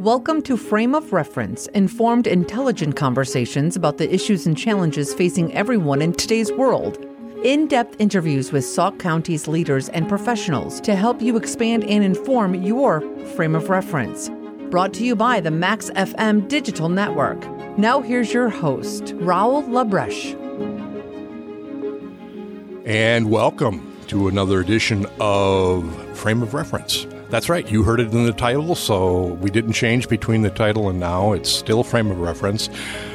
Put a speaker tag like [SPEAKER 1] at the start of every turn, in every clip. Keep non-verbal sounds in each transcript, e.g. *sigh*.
[SPEAKER 1] Welcome to Frame of Reference, informed, intelligent conversations about the issues and challenges facing everyone in today's world. In depth interviews with Sauk County's leaders and professionals to help you expand and inform your frame of reference. Brought to you by the Max FM Digital Network. Now, here's your host, Raul Labreche.
[SPEAKER 2] And welcome to another edition of Frame of Reference. That's right, you heard it in the title, so we didn't change between the title and now. It's still Frame of Reference.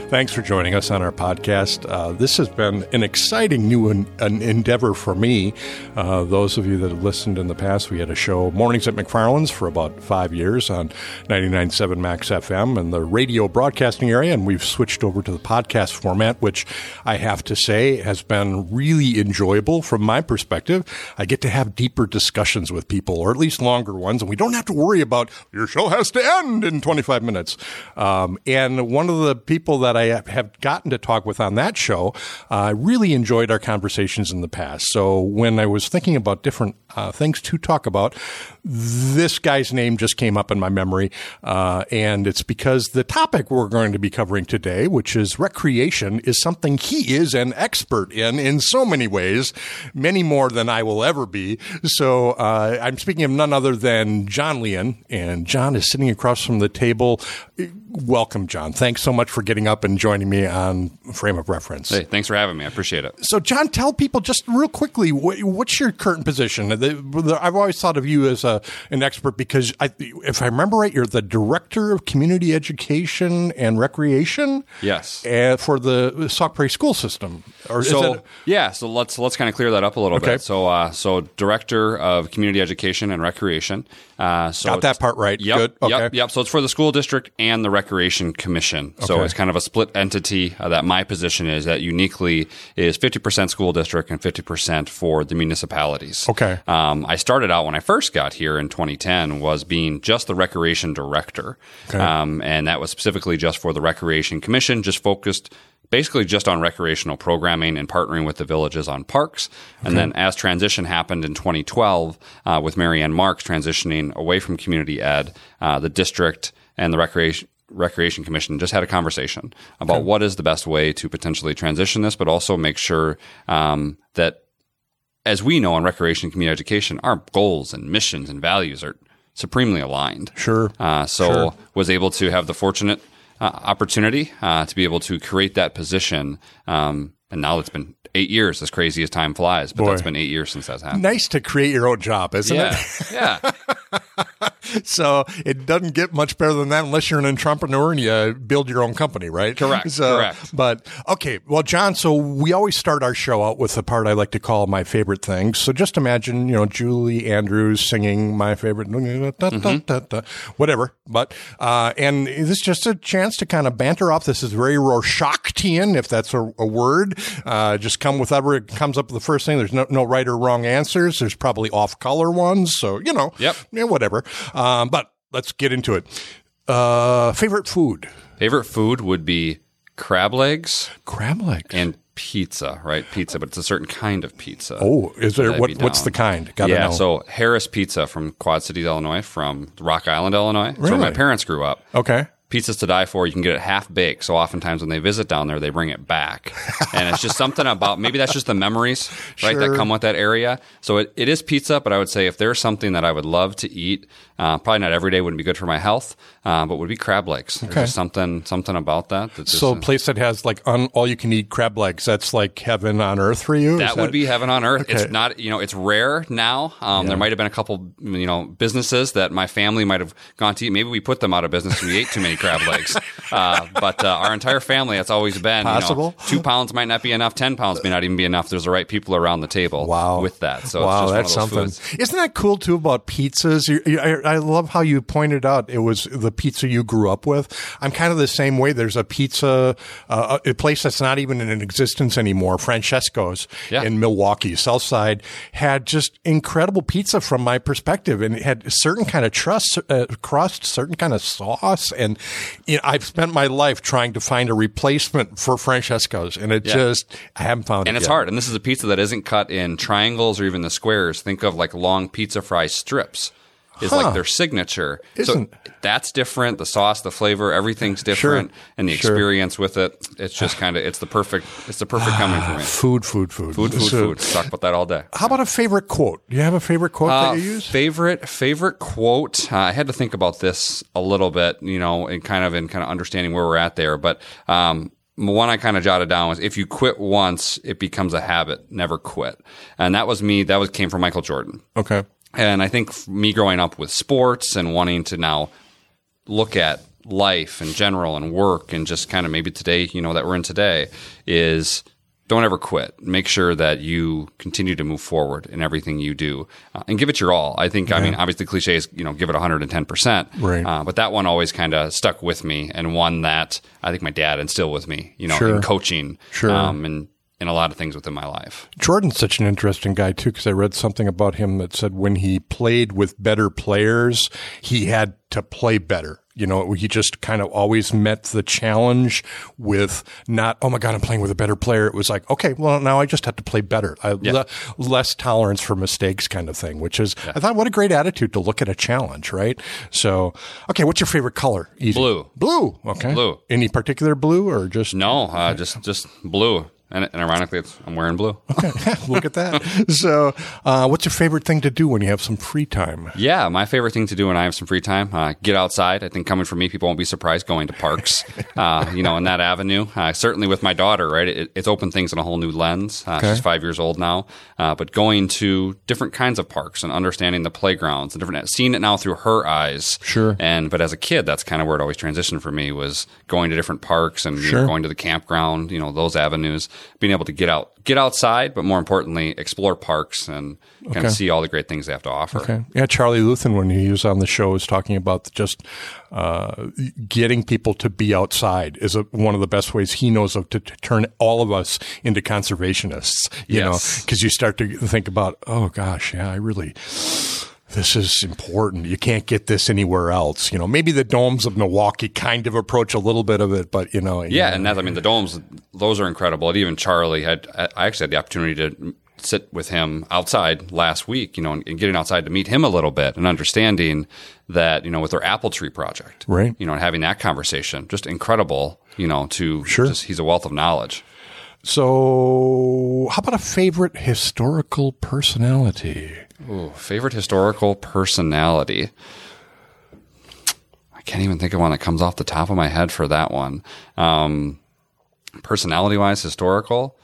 [SPEAKER 2] Thanks for joining us on our podcast. Uh, this has been an exciting new an, an endeavor for me. Uh, those of you that have listened in the past, we had a show mornings at McFarland's for about five years on 99.7 Max FM and the radio broadcasting area, and we've switched over to the podcast format, which I have to say has been really enjoyable from my perspective. I get to have deeper discussions with people, or at least longer ones, and we don't have to worry about your show has to end in 25 minutes. Um, and one of the people that I have gotten to talk with on that show, I uh, really enjoyed our conversations in the past. So when I was thinking about different uh, things to talk about, this guy's name just came up in my memory. Uh, and it's because the topic we're going to be covering today, which is recreation, is something he is an expert in in so many ways, many more than I will ever be. So uh, I'm speaking of none other than John Leon. And John is sitting across from the table. Welcome, John. Thanks so much for getting up and joining me on Frame of Reference.
[SPEAKER 3] Hey, thanks for having me. I appreciate it.
[SPEAKER 2] So, John, tell people just real quickly what's your current position? I've always thought of you as a, an expert because, I, if I remember right, you're the director of community education and recreation.
[SPEAKER 3] Yes,
[SPEAKER 2] uh, for the Sauk Prairie school system.
[SPEAKER 3] Or so, it, yeah. So let's let's kind of clear that up a little okay. bit. So, uh, so director of community education and recreation.
[SPEAKER 2] Uh, so got that part right.
[SPEAKER 3] Yep,
[SPEAKER 2] Good.
[SPEAKER 3] Okay. Yep. Yep. So it's for the school district and the recreation commission. So it's kind of a split entity. Uh, that my position is that uniquely is fifty percent school district and fifty percent for the municipalities.
[SPEAKER 2] Okay.
[SPEAKER 3] Um, I started out when I first got here in 2010 was being just the recreation director, okay. um, and that was specifically just for the recreation commission, just focused basically just on recreational programming and partnering with the villages on parks. And then as transition happened in 2012 uh, with Marianne Marks transitioning away from community ed, uh, the district and the recreation Recreation Commission just had a conversation about okay. what is the best way to potentially transition this, but also make sure um, that, as we know in recreation and community education, our goals and missions and values are supremely aligned.
[SPEAKER 2] Sure.
[SPEAKER 3] Uh, so
[SPEAKER 2] sure.
[SPEAKER 3] was able to have the fortunate uh, opportunity uh, to be able to create that position. Um, and now it's been eight years, as crazy as time flies, but Boy. that's been eight years since that's happened.
[SPEAKER 2] Nice to create your own job, isn't
[SPEAKER 3] yeah.
[SPEAKER 2] it?
[SPEAKER 3] yeah. *laughs* *laughs*
[SPEAKER 2] so it doesn't get much better than that unless you're an entrepreneur and you build your own company, right?
[SPEAKER 3] Correct.
[SPEAKER 2] So,
[SPEAKER 3] correct.
[SPEAKER 2] But okay, well, John. So we always start our show out with the part I like to call my favorite thing. So just imagine, you know, Julie Andrews singing my favorite, mm-hmm. whatever. But uh, and this is just a chance to kind of banter off. This is very Rorschachtian, if that's a, a word. Uh, just come with whatever it comes up with the first thing. There's no, no right or wrong answers. There's probably off color ones. So you know,
[SPEAKER 3] yep,
[SPEAKER 2] yeah, whatever. Um, but let's get into it. Uh, favorite food?
[SPEAKER 3] Favorite food would be crab legs.
[SPEAKER 2] Crab legs.
[SPEAKER 3] And pizza, right? Pizza, but it's a certain kind of pizza.
[SPEAKER 2] Oh, is there? What, what's the kind?
[SPEAKER 3] Gotta yeah, know. so Harris Pizza from Quad Cities, Illinois, from Rock Island, Illinois. Really? where my parents grew up.
[SPEAKER 2] Okay
[SPEAKER 3] pizzas to die for. You can get it half baked. So oftentimes when they visit down there, they bring it back. and it's just something about maybe that's just the memories, right, sure. that come with that area. So it, it is pizza, but I would say if there's something that I would love to eat, uh, probably not every day wouldn't be good for my health, uh, but would be crab legs. Okay. There's something something about that.
[SPEAKER 2] so a place that has like un, all you can eat crab legs, that's like heaven on earth for you.
[SPEAKER 3] That, that would be heaven on earth. Okay. It's not you know it's rare now. Um, yeah. There might have been a couple you know businesses that my family might have gone to eat. Maybe we put them out of business. We ate too many crab legs. *laughs* Uh, but uh, our entire family, that's always been
[SPEAKER 2] possible.
[SPEAKER 3] You know, two pounds might not be enough. Ten pounds may not even be enough. There's the right people around the table.
[SPEAKER 2] Wow.
[SPEAKER 3] with that. So
[SPEAKER 2] wow, that's something.
[SPEAKER 3] Foods.
[SPEAKER 2] Isn't that cool too about pizzas? You, you, I, I love how you pointed out it was the pizza you grew up with. I'm kind of the same way. There's a pizza, uh, a place that's not even in existence anymore, Francesco's
[SPEAKER 3] yeah.
[SPEAKER 2] in Milwaukee, South Side, had just incredible pizza from my perspective, and it had a certain kind of trust, uh, crust, certain kind of sauce, and you know, I've spent my life trying to find a replacement for Francesco's, and it
[SPEAKER 3] Yeah.
[SPEAKER 2] just I haven't found it.
[SPEAKER 3] and it's
[SPEAKER 2] yet.
[SPEAKER 3] hard. And this is a pizza that isn't cut in triangles or even the squares. Think of like long pizza fry strips. Is
[SPEAKER 2] Huh.
[SPEAKER 3] like their signature.
[SPEAKER 2] Isn't-
[SPEAKER 3] so that's different. The sauce, the flavor, everything's different, and the
[SPEAKER 2] Sure.
[SPEAKER 3] experience with it. It's just kind of it's the perfect it's the perfect coming for me. *sighs*
[SPEAKER 2] Food, food, food,
[SPEAKER 3] Food, food,
[SPEAKER 2] So,
[SPEAKER 3] food. Talk about that all day.
[SPEAKER 2] How about a favorite quote? Do you have a favorite quote
[SPEAKER 3] Uh,
[SPEAKER 2] that you use?
[SPEAKER 3] favorite favorite quote. Uh, I had to think about this a little bit, you know, and kind of in kind of understanding where we're at there. But um, one I kind of jotted down was, "If you quit once, it becomes a habit. Never quit." And that was me. That was came from Michael Jordan.
[SPEAKER 2] Okay.
[SPEAKER 3] And I think me growing up with sports and wanting to now look at life in general and work and just kind of maybe today, you know, that we're in today is don't ever quit. Make sure that you continue to move forward in everything you do uh, and give it your all. I think, I mean, obviously cliche is, you know, give it 110%.
[SPEAKER 2] Right.
[SPEAKER 3] Uh, but that one always kind of stuck with me and one that I think my dad instilled with me, you know,
[SPEAKER 2] Sure.
[SPEAKER 3] in coaching.
[SPEAKER 2] Sure.
[SPEAKER 3] Um, and, in a lot of things within my life.
[SPEAKER 2] Jordan's such an interesting guy too, because I read something about him that said when he played with better players, he had to play better. You know, he just kind of always met the challenge with not, oh my God, I'm playing with a better player. It was like, okay, well, now I just have to play better. I, le- less tolerance for mistakes kind of thing, which is, I thought, what a great attitude to look at a challenge, right? So, okay, what's your favorite color? Easy.
[SPEAKER 3] Blue.
[SPEAKER 2] Blue. Okay.
[SPEAKER 3] Blue.
[SPEAKER 2] Any particular blue or just
[SPEAKER 3] No, uh, just just blue. And, and ironically, it's, I'm wearing blue. *laughs*
[SPEAKER 2] Look at that. So, uh, what's your favorite thing to do when you have some free time?
[SPEAKER 3] Yeah, my favorite thing to do when I have some free time, uh, get outside. I think coming from me, people won't be surprised going to parks, *laughs* uh, you know, in that avenue. Uh, certainly with my daughter, right? It, it's opened things in a whole new lens. Uh, She's five years old now, uh, but going to different kinds of parks and understanding the playgrounds and different, seeing it now through her eyes.
[SPEAKER 2] Sure.
[SPEAKER 3] And but as a kid, that's kind of where it always transitioned for me was going to different parks and you know, going to the campground, you know, those avenues, being able to get out, get outside, but more importantly, explore parks and kind of see all the great things they have to offer.
[SPEAKER 2] Okay. Yeah, Charlie Luthin, when he was on the show, was talking about just uh, getting people to be outside is a, one of the best ways he knows of to, to turn all of us into conservationists. You
[SPEAKER 3] Yes.
[SPEAKER 2] know, because you start to think about, oh gosh, yeah, I really. This is important. You can't get this anywhere else. You know, maybe the domes of Milwaukee kind of approach a little bit of it, but you know,
[SPEAKER 3] Yeah, and that's, I mean, the domes, those are incredible. And even Charlie had, I actually had the opportunity to sit with him outside last week, you know, and, and getting outside to meet him a little bit and understanding that, you know, with their apple tree project,
[SPEAKER 2] Right.
[SPEAKER 3] You know, and having that conversation, just incredible, you know, to
[SPEAKER 2] Sure.
[SPEAKER 3] just, he's a wealth of knowledge.
[SPEAKER 2] So, how about a favorite historical personality?
[SPEAKER 3] Ooh, favorite historical personality. I can't even think of one that comes off the top of my head for that one. Um, personality wise, historical.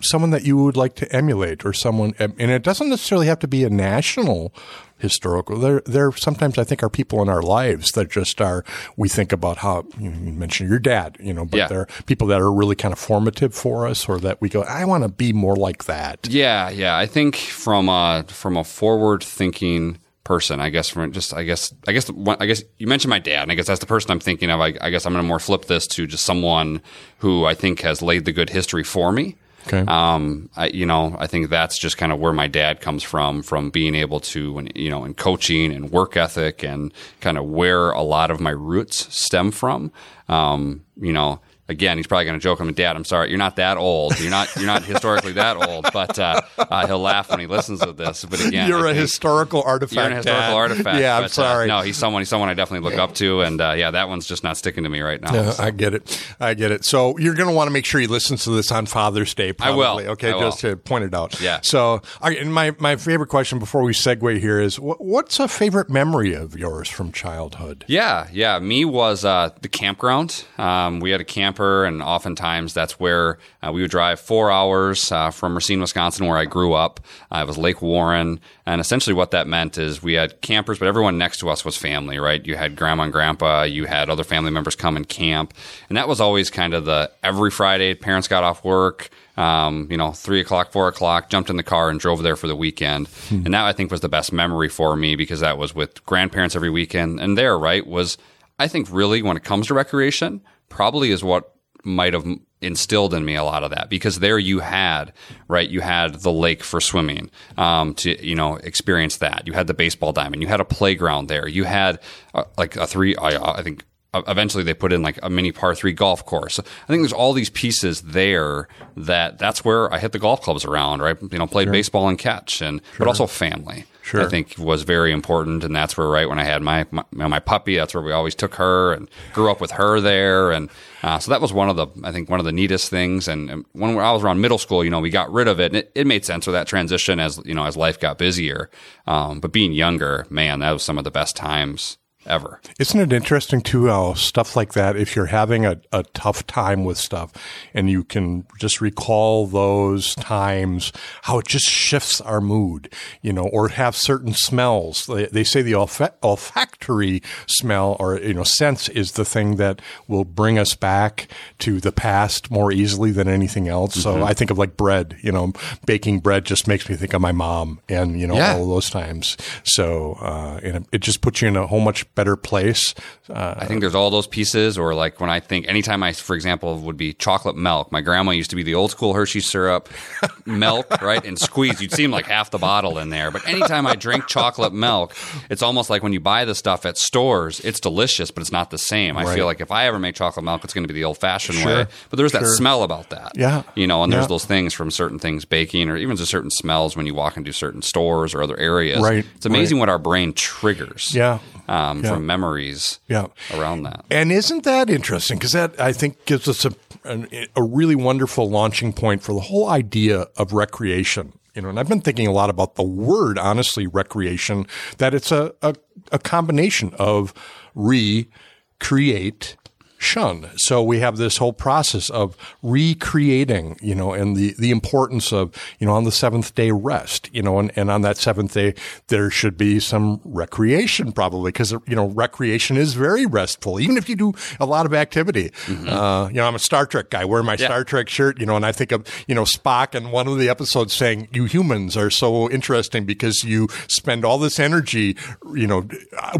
[SPEAKER 2] Someone that you would like to emulate or someone and it doesn't necessarily have to be a national historical there there sometimes i think are people in our lives that just are we think about how you, mentioned your dad you know but
[SPEAKER 3] Yeah.
[SPEAKER 2] there are people that are really kind of formative for us or that we go i want to be more like that
[SPEAKER 3] Yeah, yeah. I think from a from a forward thinking person, I guess from just I guess I guess I guess you mentioned my dad, and I guess that's the person I'm thinking of. I, I guess I'm going to more flip this to just someone who I think has laid the good history for me.
[SPEAKER 2] Okay.
[SPEAKER 3] Um, I, you know, I think that's just kind of where my dad comes from, from being able to, you know, in coaching and work ethic and kind of where a lot of my roots stem from. Um, you know, again, he's probably going to joke. I'm dad. I'm sorry. You're not that old. You're not, you're not historically that old, but, uh, uh, he'll laugh when he listens to this. But again,
[SPEAKER 2] you're
[SPEAKER 3] I
[SPEAKER 2] a historical artifact
[SPEAKER 3] you're an historical
[SPEAKER 2] Dad.
[SPEAKER 3] artifact.
[SPEAKER 2] yeah i'm
[SPEAKER 3] but, uh,
[SPEAKER 2] sorry
[SPEAKER 3] no, he's someone. He's someone I definitely look up to, and uh, yeah, that one's just not sticking to me right now. So-
[SPEAKER 2] I get it. I get it. So you're going to want to make sure he listens to this on Father's Day.
[SPEAKER 3] I will.
[SPEAKER 2] Probably. Okay,
[SPEAKER 3] I will.
[SPEAKER 2] just to point it out.
[SPEAKER 3] Yeah.
[SPEAKER 2] So, right, and my my favorite question before we segue here is, what, what's a favorite memory of yours from childhood?
[SPEAKER 3] Yeah, yeah. Me was uh, the campground. Um, we had a camper, and oftentimes that's where uh, we would drive four hours uh, from Racine, Wisconsin, where I grew up. Uh, it was Lake Warren, and essentially what that meant is we had campers, but everyone next to us was family, right? You had grandma and grandpa, you had other family members come and camp, and that was always kind of the every Friday. Parents got off work. Um, you know, three o'clock, four o'clock, jumped in the car and drove there for the weekend. And that I think was the best memory for me because that was with grandparents every weekend. And there, right, was I think really when it comes to recreation, probably is what might have instilled in me a lot of that because there you had right you had the lake for swimming um, to you know experience that. You had the baseball diamond. You had a playground there. You had uh, like a three I, I think eventually they put in like a mini par three golf course. So I think there's all these pieces there that that's where I hit the golf clubs around, right? You know, played sure. baseball and catch and, sure. but also family. Sure. I think was very important. And that's where, right, when I had my, my, my, puppy, that's where we always took her and grew up with her there. And uh, so that was one of the, I think, one of the neatest things. And, and, when I was around middle school, you know, we got rid of it and it, it made sense for that transition as, you know, as life got busier. Um, but being younger, man, that was some of the best times ever.
[SPEAKER 2] Isn't it interesting too how stuff like that, if you're having a, a tough time with stuff and you can just recall those times, how it just shifts our mood, you know, or have certain smells. They, they say the olfa- olfactory smell or, you know, sense is the thing that will bring us back to the past more easily than anything else. Mm-hmm. So I think of like bread, you know, baking bread just makes me think of my mom and, you know, yeah. all those times. So, uh, and it just puts you in a whole much better place.
[SPEAKER 3] Uh, I think there's all those pieces, or like when I think anytime I, for example, would be chocolate milk. My grandma used to be the old school Hershey syrup *laughs* milk, right? And squeeze, you'd seem like half the bottle in there. But anytime I drink chocolate milk, it's almost like when you buy the stuff at stores, it's delicious, but it's not the same. I right. feel like if I ever make chocolate milk, it's going to be the old fashioned sure. way. But there's that smell about that.
[SPEAKER 2] Yeah.
[SPEAKER 3] You know, and
[SPEAKER 2] there's
[SPEAKER 3] those things from certain things baking or even just certain smells when you walk into certain stores or other areas.
[SPEAKER 2] Right.
[SPEAKER 3] It's amazing
[SPEAKER 2] right.
[SPEAKER 3] what our brain triggers.
[SPEAKER 2] Yeah
[SPEAKER 3] um, yeah. from memories
[SPEAKER 2] yeah.
[SPEAKER 3] around that.
[SPEAKER 2] And isn't that interesting? Because that, I think, gives us a, a, a really wonderful launching point for the whole idea of recreation. You know, and I've been thinking a lot about the word, honestly, recreation, that it's a, a, a combination of recreate shun. So we have this whole process of recreating, you know, and the, the importance of, you know, on the seventh day rest, you know, and, and on that seventh day, there should be some recreation probably because, you know, recreation is very restful, even if you do a lot of activity. Mm-hmm. Uh, you know, I'm a Star Trek guy, wear my yeah. Star Trek shirt, you know, and I think of, you know, Spock and one of the episodes saying, you humans are so interesting because you spend all this energy, you know,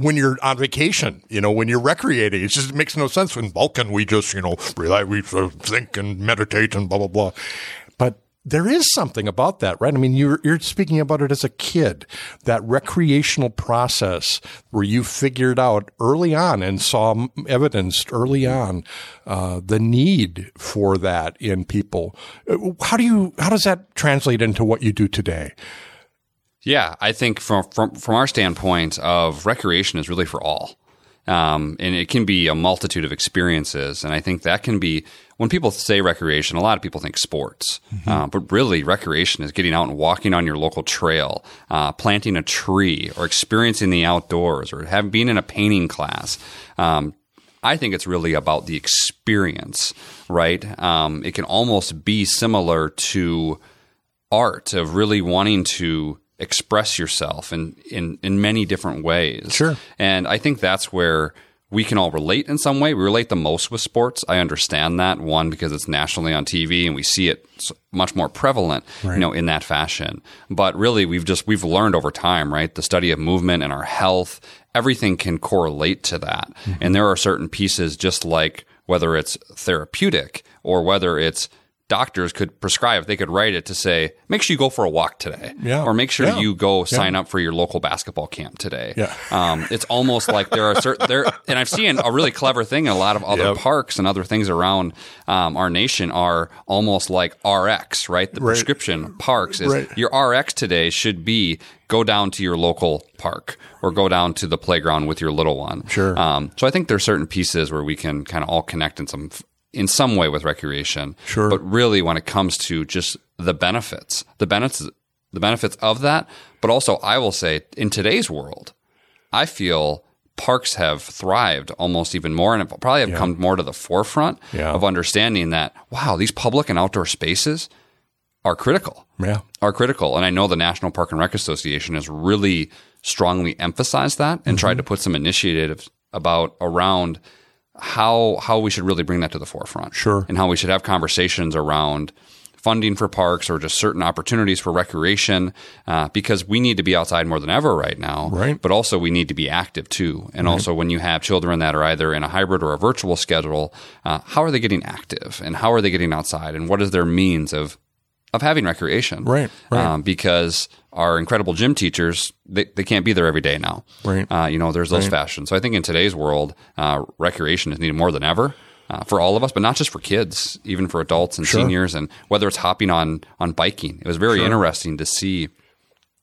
[SPEAKER 2] when you're on vacation, you know, when you're recreating. It just makes no sense when Vulcan, we just, you know, rely, we think and meditate and blah, blah, blah. But there is something about that, right? I mean, you're, you're speaking about it as a kid, that recreational process where you figured out early on and saw evidenced early on, uh, the need for that in people. Uh, how do you, how does that translate into what you do today?
[SPEAKER 3] Yeah, I think from, from, from our standpoint of recreation is really for all. Um, and it can be a multitude of experiences. And I think that can be when people say recreation, a lot of people think sports, mm-hmm. uh, but really recreation is getting out and walking on your local trail, uh, planting a tree, or experiencing the outdoors, or having being in a painting class. Um, I think it's really about the experience, right? Um, it can almost be similar to art of really wanting to express yourself in, in, in many different ways.
[SPEAKER 2] Sure.
[SPEAKER 3] And I think that's where we can all relate in some way. We relate the most with sports. I understand that one because it's nationally on TV and we see it much more prevalent, right. you know, in that fashion. But really, we've just we've learned over time, right? The study of movement and our health, everything can correlate to that. Mm-hmm. And there are certain pieces, just like whether it's therapeutic or whether it's doctors could prescribe, they could write it to say, make sure you go for a walk today.
[SPEAKER 2] Yeah.
[SPEAKER 3] Or make sure
[SPEAKER 2] yeah.
[SPEAKER 3] you go sign yeah. up for your local basketball camp today.
[SPEAKER 2] Yeah.
[SPEAKER 3] Um, it's almost like there are certain, there, and I've seen a really clever thing in a lot of other yep. parks and other things around um, our nation are almost like RX, right? The right. prescription parks is right. your RX today should be go down to your local park or go down to the playground with your little one.
[SPEAKER 2] Sure.
[SPEAKER 3] Um, so I think there's certain pieces where we can kind of all connect in some in some way with recreation.
[SPEAKER 2] Sure.
[SPEAKER 3] But really, when it comes to just the benefits, the benefits, the benefits of that, but also I will say in today's world, I feel parks have thrived almost even more and probably have yeah. come more to the forefront
[SPEAKER 2] yeah.
[SPEAKER 3] of understanding that wow, these public and outdoor spaces are critical.
[SPEAKER 2] Yeah.
[SPEAKER 3] Are critical. And I know the National Park and Rec Association has really strongly emphasized that and mm-hmm. tried to put some initiatives about around how how we should really bring that to the forefront.
[SPEAKER 2] Sure.
[SPEAKER 3] And how we should have conversations around funding for parks or just certain opportunities for recreation uh, because we need to be outside more than ever right now.
[SPEAKER 2] Right.
[SPEAKER 3] But also we need to be active too. And also when you have children that are either in a hybrid or a virtual schedule, uh, how are they getting active and how are they getting outside and what is their means of of having recreation?
[SPEAKER 2] Right, right.
[SPEAKER 3] Um, because our incredible gym teachers they, they can't be there every day now.
[SPEAKER 2] Right.
[SPEAKER 3] Uh, you know, there's those fashions. So I think in today's world, uh, recreation is needed more than ever. Uh, for all of us, but not just for kids, even for adults and seniors, and whether it's hopping on on biking. It was very interesting to see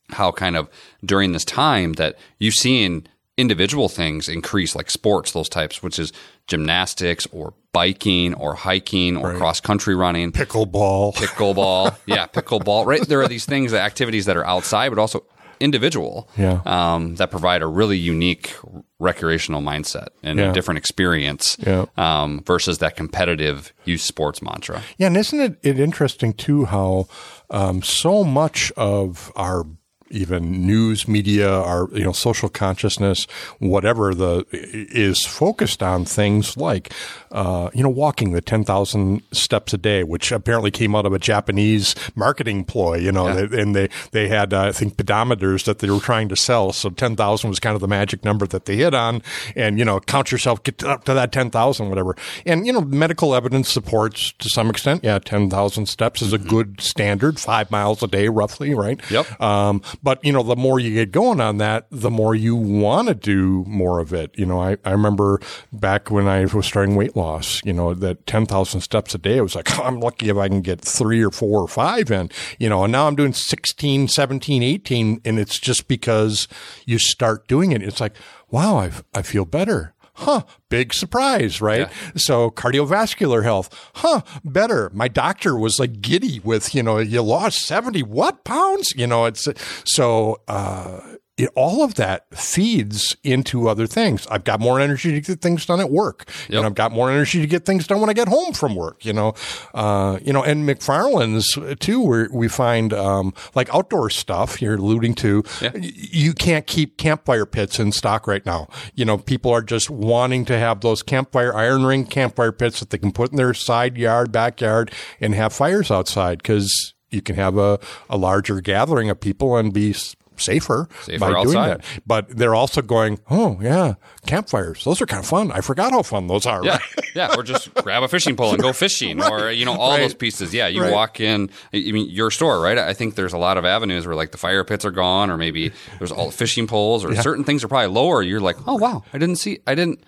[SPEAKER 3] how kind of during this time that you've seen individual things increase, like sports, those types, which is gymnastics or biking or hiking or cross country running,
[SPEAKER 2] Pickleball.
[SPEAKER 3] pickleball, *laughs* yeah, pickleball. Right, there are these things, activities that are outside, but also individual,
[SPEAKER 2] Yeah.
[SPEAKER 3] um, that provide a really unique recreational mindset and
[SPEAKER 2] Yeah.
[SPEAKER 3] a different experience,
[SPEAKER 2] Yeah.
[SPEAKER 3] um, versus that competitive youth sports mantra.
[SPEAKER 2] Yeah, and isn't it, it interesting too how um, so much of our even news media, or you know social consciousness, whatever the is focused on things like uh, you know walking the ten thousand steps a day, which apparently came out of a Japanese marketing ploy. You know, they, and they they had uh, I think pedometers that they were trying to sell, so ten thousand was kind of the magic number that they hit on, and you know count yourself, get up to that ten thousand, whatever, and you know medical evidence supports to some extent, yeah, ten thousand steps is a good standard, five miles a day roughly, right?
[SPEAKER 3] Yep.
[SPEAKER 2] Um, but you know, the more you get going on that, the more you want to do more of it. You know, I, I remember back when I was starting weight loss, you know, that 10,000 steps a day, I was like, *laughs* I'm lucky if I can get three or four or five in, you know, and now I'm doing 16, 17, 18. And it's just because you start doing it. It's like, wow, I, I feel better. Huh, big surprise, right? So cardiovascular health, huh, better. My doctor was like giddy with, you know, you lost 70 what pounds? You know, it's so, uh, it, all of that feeds into other things. I've got more energy to get things done at work,
[SPEAKER 3] Yep.
[SPEAKER 2] and I've got more energy to get things done when I get home from work. You know, uh, you know, and McFarland's too, where we find um, like outdoor stuff. You're alluding to.
[SPEAKER 3] Yeah.
[SPEAKER 2] You can't keep campfire pits in stock right now. You know, people are just wanting to have those campfire iron ring campfire pits that they can put in their side yard, backyard, and have fires outside because you can have a, a larger gathering of people and be safer,
[SPEAKER 3] Safer
[SPEAKER 2] by doing that. But they're also going, oh yeah, campfires. Those are kind of fun. I forgot how fun those are.
[SPEAKER 3] Yeah, *laughs*
[SPEAKER 2] Right?
[SPEAKER 3] yeah, or just grab a fishing pole and go fishing, or you know, all
[SPEAKER 2] right.
[SPEAKER 3] those pieces. Yeah, you
[SPEAKER 2] Right.
[SPEAKER 3] walk in. I mean, your store, right? I think there's a lot of avenues where like the fire pits are gone, or maybe there's all the fishing poles, or certain things are probably lower. You're like, oh wow, I didn't see, I didn't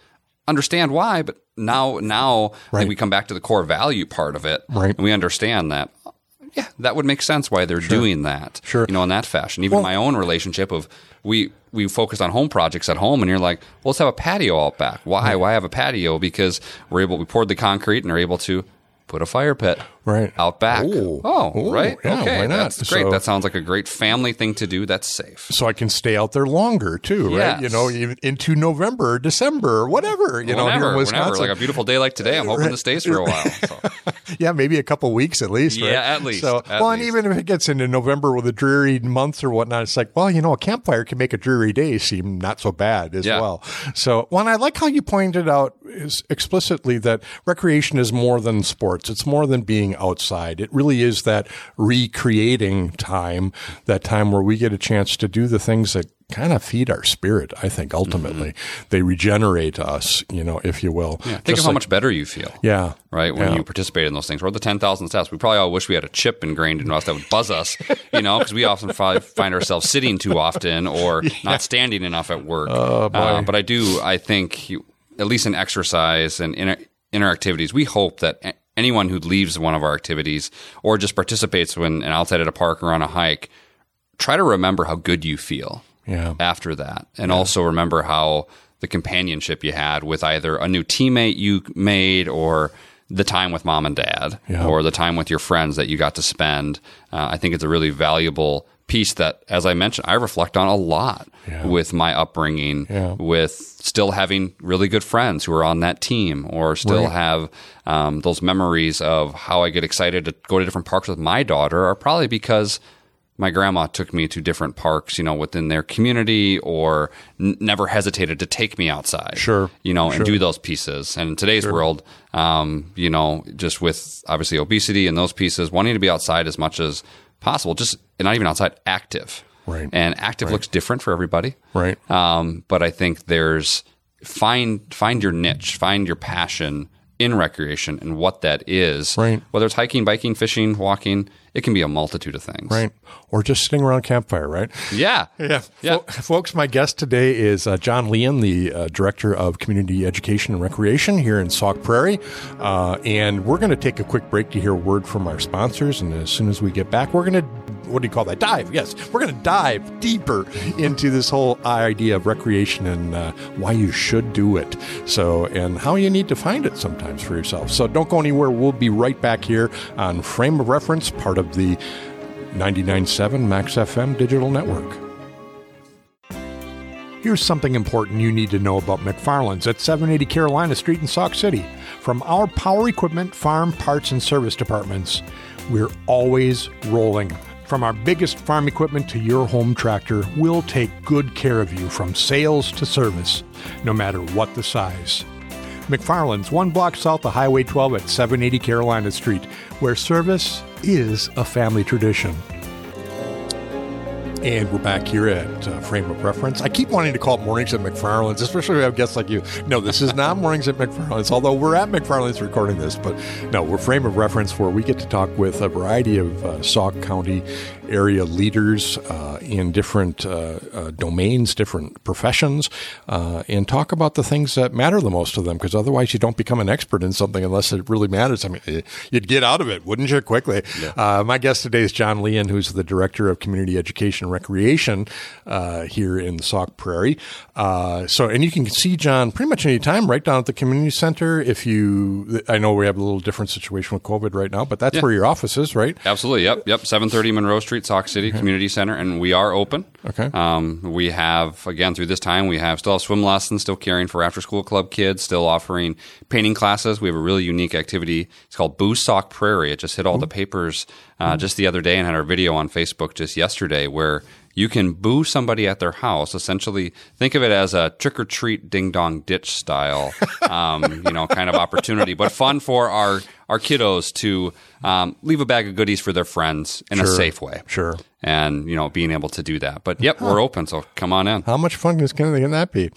[SPEAKER 3] understand why, but now, now think we come back to the core value part of it,
[SPEAKER 2] Right.
[SPEAKER 3] And we understand that. Yeah, that would make sense why they're doing that.
[SPEAKER 2] Sure.
[SPEAKER 3] You know, in that fashion. Even my own relationship of we we focused on home projects at home and you're like, well, let's have a patio out back. Why? Why have a patio? Because we're able we poured the concrete and are able to put a fire pit
[SPEAKER 2] Right.
[SPEAKER 3] out back.
[SPEAKER 2] Ooh.
[SPEAKER 3] Oh,
[SPEAKER 2] Ooh,
[SPEAKER 3] right.
[SPEAKER 2] yeah,
[SPEAKER 3] okay.
[SPEAKER 2] why not?
[SPEAKER 3] That's great.
[SPEAKER 2] So-
[SPEAKER 3] that sounds like a great family thing to do. That's safe.
[SPEAKER 2] So I can stay out there longer too, right? You know, even into November, December, whatever. You know, here
[SPEAKER 3] whenever,
[SPEAKER 2] in Wisconsin.
[SPEAKER 3] whenever, like a beautiful day like today, I'm hoping this stays for a while. So. *laughs*
[SPEAKER 2] yeah, maybe a couple weeks at least. right?
[SPEAKER 3] Yeah, at least,
[SPEAKER 2] So,
[SPEAKER 3] at
[SPEAKER 2] well, and even if it gets into November with a dreary month or whatnot, it's like, well, you know, a campfire can make a dreary day seem not so bad as
[SPEAKER 3] Yeah.
[SPEAKER 2] well. So, one, I like how you pointed out is explicitly that recreation is more than sports. It's more than being outside. It really is that recreating time, that time where we get a chance to do the things that kind of feed our spirit. I think ultimately they regenerate us, you know, if you will.
[SPEAKER 3] Mm-hmm. Think
[SPEAKER 2] Just
[SPEAKER 3] of how
[SPEAKER 2] like-
[SPEAKER 3] much better you feel.
[SPEAKER 2] Yeah.
[SPEAKER 3] right? When
[SPEAKER 2] Yeah.
[SPEAKER 3] you participate in those things, or the ten thousand steps. We probably all wish we had a chip ingrained in us that would buzz us, *laughs* you know, because we often fi- find ourselves sitting too often or *laughs* not standing enough at work. Oh,
[SPEAKER 2] boy.
[SPEAKER 3] but I do, I think, you, at least in exercise and in, in our activities, we hope that anyone who leaves one of our activities or just participates when and outside at a park or on a hike, try to remember how good you feel
[SPEAKER 2] Yeah.
[SPEAKER 3] after that. And also remember how the companionship you had with either a new teammate you made or the time with mom and dad
[SPEAKER 2] Yeah.
[SPEAKER 3] or the time with your friends that you got to spend. Uh, I think it's a really valuable piece that, as I mentioned, I reflect on a lot
[SPEAKER 2] Yeah.
[SPEAKER 3] with my upbringing,
[SPEAKER 2] Yeah.
[SPEAKER 3] with still having really good friends who are on that team or still
[SPEAKER 2] Right.
[SPEAKER 3] have um, those memories of how I get excited to go to different parks with my daughter are probably because my grandma took me to different parks, you know, within their community or n- never hesitated to take me outside.
[SPEAKER 2] Sure.
[SPEAKER 3] You know,
[SPEAKER 2] Sure.
[SPEAKER 3] and do those pieces. And in today's world, um, you know, just with obviously obesity and those pieces, wanting to be outside as much as possible, just and not even outside, active.
[SPEAKER 2] Right.
[SPEAKER 3] And active looks different for everybody.
[SPEAKER 2] Right.
[SPEAKER 3] Um, but I think there's find find your niche, find your passion in recreation and what that is.
[SPEAKER 2] Right.
[SPEAKER 3] Whether it's hiking, biking, fishing, walking, it can be a multitude of things.
[SPEAKER 2] Right. Or just sitting around a campfire, right?
[SPEAKER 3] Yeah. *laughs*
[SPEAKER 2] Yeah.
[SPEAKER 3] Yeah.
[SPEAKER 2] Fo- folks, my guest today is uh, John Leon, the uh, Director of Community Education and Recreation here in Sauk Prairie. Uh, and we're going to take a quick break to hear a word from our sponsors. And as soon as we get back, we're going to, what do you call that? Dive. Yes. We're going to dive deeper into this whole idea of recreation and uh, why you should do it. So, and how you need to find it sometimes for yourself. So don't go anywhere. We'll be right back here on Frame of Reference, part of the 99.7 Max FM digital network. Here's something important you need to know about McFarland's at 780 Carolina Street in Sauk City. From our power equipment, farm parts, and service departments, we're always rolling. From our biggest farm equipment to your home tractor, we'll take good care of you from sales to service, no matter what the size. McFarland's, one block south of Highway 12 at 780 Carolina Street, where service is a family tradition. And we're back here at uh, Frame of Reference. I keep wanting to call it Mornings at McFarland's, especially I have guests like you. No, this is not *laughs* Mornings at McFarland's, although we're at McFarland's recording this. But no, we're Frame of Reference where we get to talk with a variety of uh, Sauk County area leaders uh, in different uh, uh, domains, different professions, uh, and talk about the things that matter the most to them. Because otherwise, you don't become an expert in something unless it really matters. I mean, you'd get out of it, wouldn't you, quickly? Uh, my guest today is John Leon, who's the Director of Community Education and Recreation uh, here in the Sauk Prairie. Uh, so, and you can see John pretty much any time right down at the community center. If you, I know we have a little different situation with COVID right now, but that's
[SPEAKER 3] Yeah.
[SPEAKER 2] where your office is, right?
[SPEAKER 3] Absolutely. Yep. Yep. 730 Monroe Street, Sauk City Community Center. And we are open.
[SPEAKER 2] Okay.
[SPEAKER 3] Um, we have, again, through this time, we have still have swim lessons, still caring for after school club kids, still offering painting classes. We have a really unique activity. It's called Boo Sauk Prairie. It just hit all the papers uh, just the other day and had our video on Facebook just yesterday where you can boo somebody at their house. Essentially, think of it as a trick or treat ding dong ditch style, *laughs* um, you know, kind of opportunity, but fun for our our kiddos to um, leave a bag of goodies for their friends in a safe way.
[SPEAKER 2] Sure.
[SPEAKER 3] And you know, being able to do that. But yep, we're open, so come on in.
[SPEAKER 2] How much fun is can, can that be?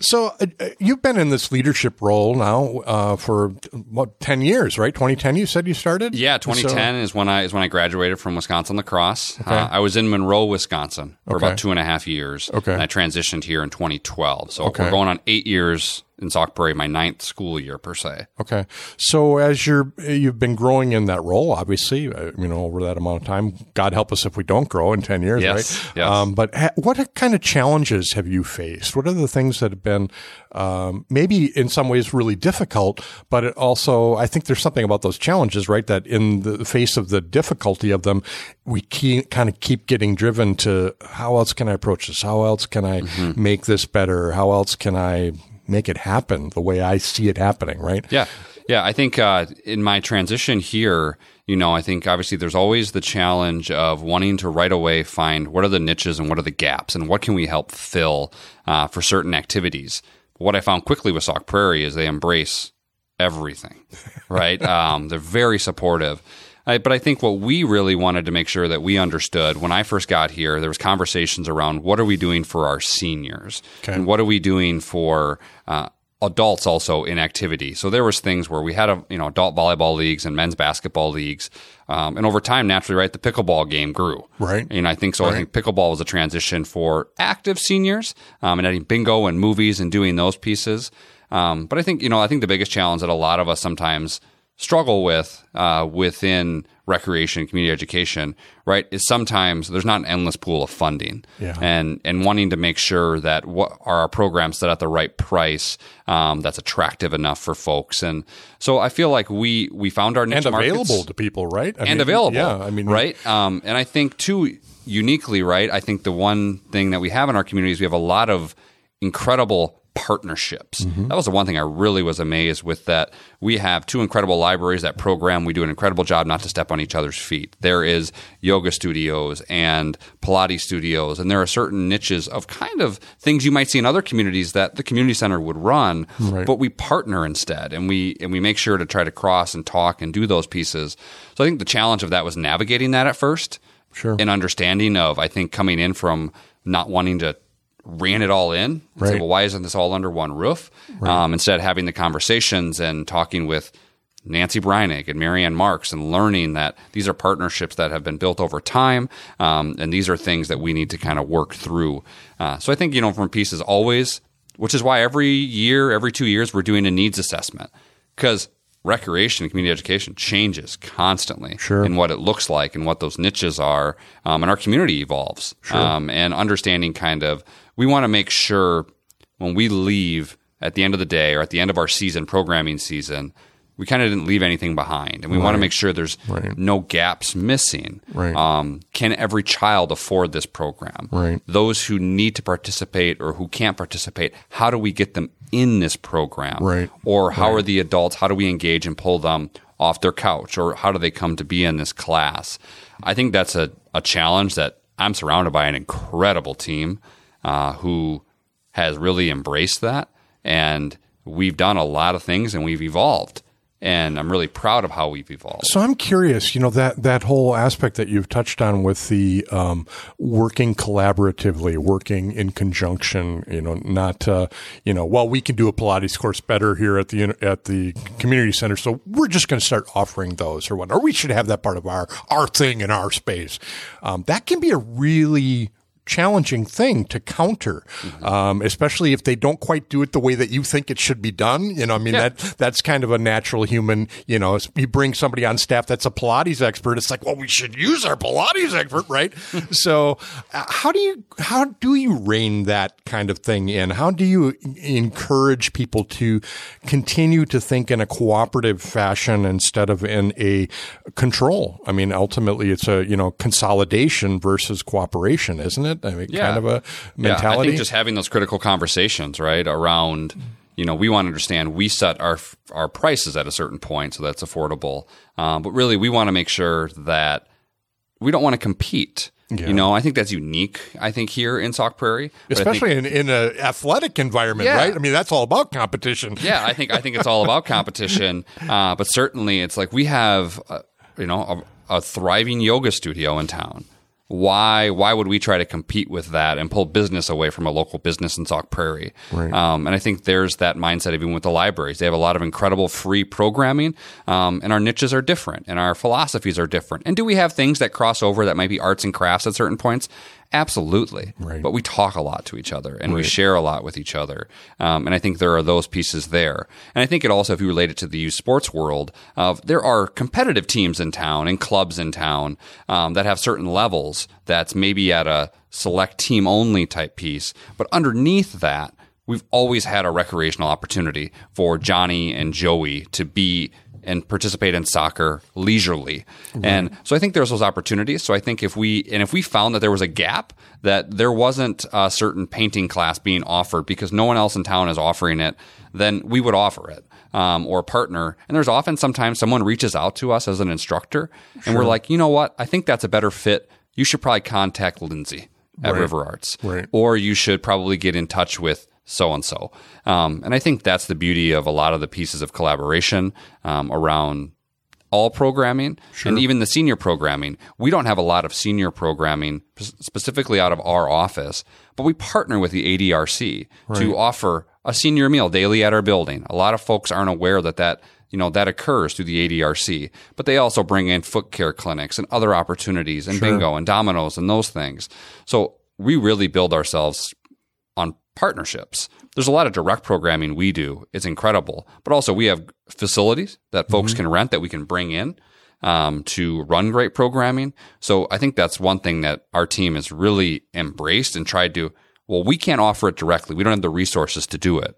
[SPEAKER 2] So uh, uh, you've been in this leadership role now uh, for what ten years, right? Twenty ten. You said you started.
[SPEAKER 3] Yeah, 2010 is when I is when I graduated from Wisconsin La Crosse. Uh, I was in Monroe, Wisconsin, for
[SPEAKER 2] Okay.
[SPEAKER 3] about two and a half years.
[SPEAKER 2] Okay.
[SPEAKER 3] and I transitioned here in 2012. So
[SPEAKER 2] Okay.
[SPEAKER 3] we're going on eight years in Sauk Prairie, my ninth school year per se.
[SPEAKER 2] Okay. So as you're you've been growing in that role, obviously, uh, you know, over that amount of time. God help us if we don't grow in ten years,
[SPEAKER 3] Yes,
[SPEAKER 2] right?
[SPEAKER 3] yes.
[SPEAKER 2] Um, but ha- what kind of challenges have you faced? What are the things that have been um, maybe in some ways really difficult, but it also I think there's something about those challenges, right? That in the face of the difficulty of them, we keep, kind of keep getting driven to how else can I approach this? How else can I
[SPEAKER 3] Mm-hmm.
[SPEAKER 2] make this better? How else can I make it happen the way I see it happening, right?
[SPEAKER 3] Yeah. Yeah. I think uh, in my transition here, you know, I think obviously there's always the challenge of wanting to right away find what are the niches and what are the gaps and what can we help fill uh, for certain activities. What I found quickly with Sauk Prairie is they embrace everything, *laughs* right? um, they're very supportive. I, but I think what we really wanted to make sure that we understood when I first got here, there was conversations around what are we doing for our seniors,
[SPEAKER 2] Okay.
[SPEAKER 3] and what are we doing for uh, adults also in activity. So there was things where we had a you know adult volleyball leagues and men's basketball leagues, um, and over time, naturally, right, the pickleball game grew.
[SPEAKER 2] Right.
[SPEAKER 3] And I think so. I think pickleball was a transition for active seniors, um, and adding bingo and movies and doing those pieces. Um, but I think you know I think the biggest challenge that a lot of us sometimes struggle with uh, within recreation community education right is sometimes there's not an endless pool of funding
[SPEAKER 2] Yeah.
[SPEAKER 3] and and wanting to make sure that what are our programs set at the right price um, that's attractive enough for folks and so I feel like we we found our niche
[SPEAKER 2] and
[SPEAKER 3] markets
[SPEAKER 2] available to people, right? I
[SPEAKER 3] and
[SPEAKER 2] mean,
[SPEAKER 3] available.
[SPEAKER 2] Yeah, I mean,
[SPEAKER 3] right. Um, and I think too uniquely, right. I think the one thing that we have in our community is we have a lot of incredible partnerships. Mm-hmm. That was the one thing I really was amazed with that we have two incredible libraries that program. We do an incredible job not to step on each other's feet. There is yoga studios and Pilates studios, and there are certain niches of kind of things you might see in other communities that the community center would run,
[SPEAKER 2] Right.
[SPEAKER 3] but we partner instead and we and we make sure to try to cross and talk and do those pieces. So I think the challenge of that was navigating that at first.
[SPEAKER 2] Sure.
[SPEAKER 3] An understanding of I think coming in from not wanting to ran it all in and
[SPEAKER 2] Right.
[SPEAKER 3] well, why isn't this all under one roof? Um, instead, having the conversations and talking with Nancy Breinig and Marianne Marks and learning that these are partnerships that have been built over time, um, and these are things that we need to kind of work through. Uh, so I think you know from pieces always, which is why every year, every two years, we're doing a needs assessment because recreation and community education changes constantly
[SPEAKER 2] Sure.
[SPEAKER 3] in what it looks like and what those niches are, um, and our community evolves. Um, and understanding kind of, we want to make sure when we leave at the end of the day or at the end of our season, programming season, we kind of didn't leave anything behind, and we want to make sure there's
[SPEAKER 2] Right.
[SPEAKER 3] no gaps missing.
[SPEAKER 2] Right.
[SPEAKER 3] Um, can every child afford this program?
[SPEAKER 2] Right.
[SPEAKER 3] Those who need to participate or who can't participate, how do we get them in this program?
[SPEAKER 2] Right.
[SPEAKER 3] Or how are the adults? How do we engage and pull them off their couch? Or how do they come to be in this class? I think that's a, a challenge that I'm surrounded by an incredible team uh, who has really embraced that. And we've done a lot of things and we've evolved. And I'm really proud of how we've evolved.
[SPEAKER 2] So I'm curious, you know, that, that whole aspect that you've touched on with the um, working collaboratively, working in conjunction, you know, not, uh, you know, well, we can do a Pilates course better here at the at the community center, so we're just going to start offering those or what, or we should have that part of our our thing in our space. Um, that can be a really challenging thing to counter, um, especially if they don't quite do it the way that you think it should be done. You know, I mean
[SPEAKER 3] Yeah.
[SPEAKER 2] that that's kind of a natural human. You know, you bring somebody on staff that's a Pilates expert. It's like, well, we should use our Pilates expert, right? *laughs* so, uh, how do you how do you rein that kind of thing in? How do you encourage people to continue to think in a cooperative fashion instead of in a control? I mean, ultimately, it's a you know consolidation versus cooperation, isn't it? I mean, kind of a
[SPEAKER 3] Yeah, I
[SPEAKER 2] mentality.
[SPEAKER 3] think just having those critical conversations, right, around you know we want to understand we set our our prices at a certain point so that's affordable, um, but really we want to make sure that we don't want to compete. You know, I think that's unique. I think here in Sauk Prairie, I think-
[SPEAKER 2] especially in, in an athletic environment,
[SPEAKER 3] Yeah.
[SPEAKER 2] right? I mean, that's all about competition.
[SPEAKER 3] yeah, I think I think it's all about competition, *laughs* uh, but certainly it's like we have, uh, you know, a, a thriving yoga studio in town. Why why would we try to compete with that and pull business away from a local business in Sauk Prairie?
[SPEAKER 2] Right.
[SPEAKER 3] Um, and I think there's that mindset even with the libraries. They have a lot of incredible free programming, um, and our niches are different, and our philosophies are different. And do we have things that cross over that might be arts and crafts at certain points? Absolutely.
[SPEAKER 2] Right.
[SPEAKER 3] But we talk a lot to each other, and we share a lot with each other. Um, and I think there are those pieces there. And I think it also, if you relate it to the youth sports world, of there are competitive teams in town and clubs in town um, that have certain levels that's maybe at a select team only type piece, but underneath that we've always had a recreational opportunity for Johnny and Joey to be and participate in soccer leisurely. And so I think there's those opportunities. So I think if we and if we found that there was a gap that there wasn't a certain painting class being offered because no one else in town is offering it, then we would offer it. Um, or partner. And there's often sometimes someone reaches out to us as an instructor and we're like, you know what? I think that's a better fit. You should probably contact Lindsay at
[SPEAKER 2] Right.
[SPEAKER 3] River Arts
[SPEAKER 2] Right.
[SPEAKER 3] or you should probably get in touch with so and so. And I think that's the beauty of a lot of the pieces of collaboration um, around all programming and even the senior programming. We don't have a lot of senior programming specifically out of our office, but we partner with the ADRC to offer a senior meal daily at our building. A lot of folks aren't aware that that you know that occurs through the ADRC, but they also bring in foot care clinics and other opportunities and bingo and dominoes and those things. So we really build ourselves partnerships. There's a lot of direct programming we do. It's incredible. But also we have facilities that folks can rent that we can bring in um, to run great programming. So I think that's one thing that our team has really embraced and tried to, well, we can't offer it directly. We don't have the resources to do it.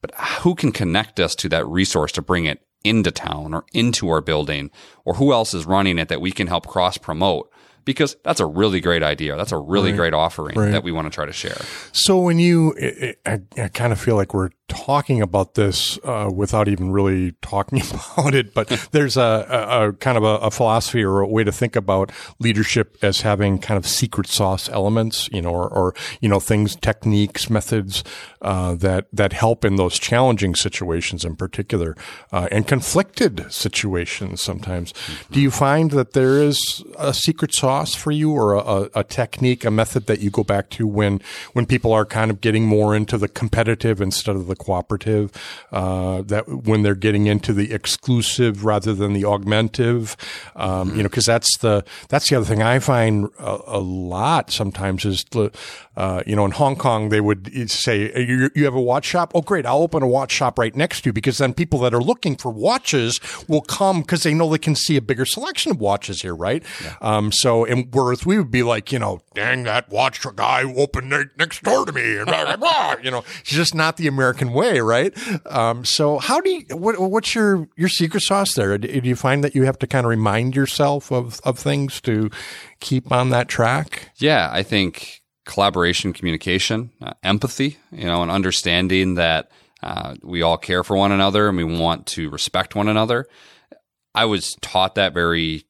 [SPEAKER 3] But who can connect us to that resource to bring it into town or into our building or who else is running it that we can help cross promote because that's a really great idea. That's a really
[SPEAKER 2] Right.
[SPEAKER 3] great offering
[SPEAKER 2] Right.
[SPEAKER 3] that we want to try to share.
[SPEAKER 2] So when you, I, I, I kind of feel like we're talking about this uh, without even really talking *laughs* about it, but there's a, a, a kind of a, a philosophy or a way to think about leadership as having kind of secret sauce elements, you know, or, or you know things, techniques, methods uh, that that help in those challenging situations in particular, uh, and conflicted situations sometimes. Do you find that there is a secret sauce for you, or a technique, a method that you go back to when when people are kind of getting more into the competitive instead of the cooperative? Uh, that when they're getting into the exclusive rather than the augmentive, um, you know, because that's the that's the other thing I find a, a lot sometimes is the uh, you know in Hong Kong they would say you, you have a watch shop. Oh, great! I'll open a watch shop right next to you because then people that are looking for watches will come because they know they can see a bigger selection of watches here, right? Um, so and whereas we would be like, you know, dang that watch guy opened ne- next door to me, and blah, blah, blah, *laughs* you know, it's just not the American way, right? Um, so how do you what, what's your your secret sauce there? Do do you find that you have to kind of remind yourself of of things to keep on that track?
[SPEAKER 3] Yeah, I think collaboration, communication, uh, empathy, you know, and understanding that uh, we all care for one another and we want to respect one another. I was taught that very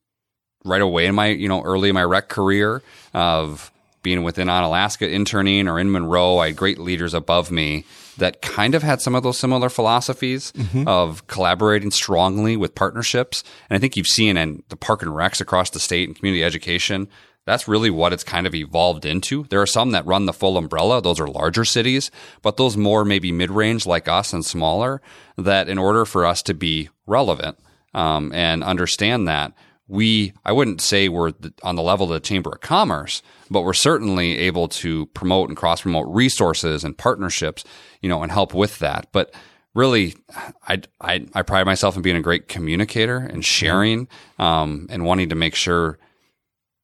[SPEAKER 3] right away in my, you know, early in my rec career of being within Onalaska interning or in Monroe. I had great leaders above me that kind of had some of those similar philosophies of collaborating strongly with partnerships. And I think you've seen in the park and recs across the state and community education, that's really what it's kind of evolved into. There are some that run the full umbrella. Those are larger cities, but those more maybe mid range like us and smaller that in order for us to be relevant, um, and understand that we, I wouldn't say we're on the level of the Chamber of Commerce, but we're certainly able to promote and cross promote resources and partnerships, you know, and help with that. But really, I, I, I pride myself in being a great communicator and sharing, um, and wanting to make sure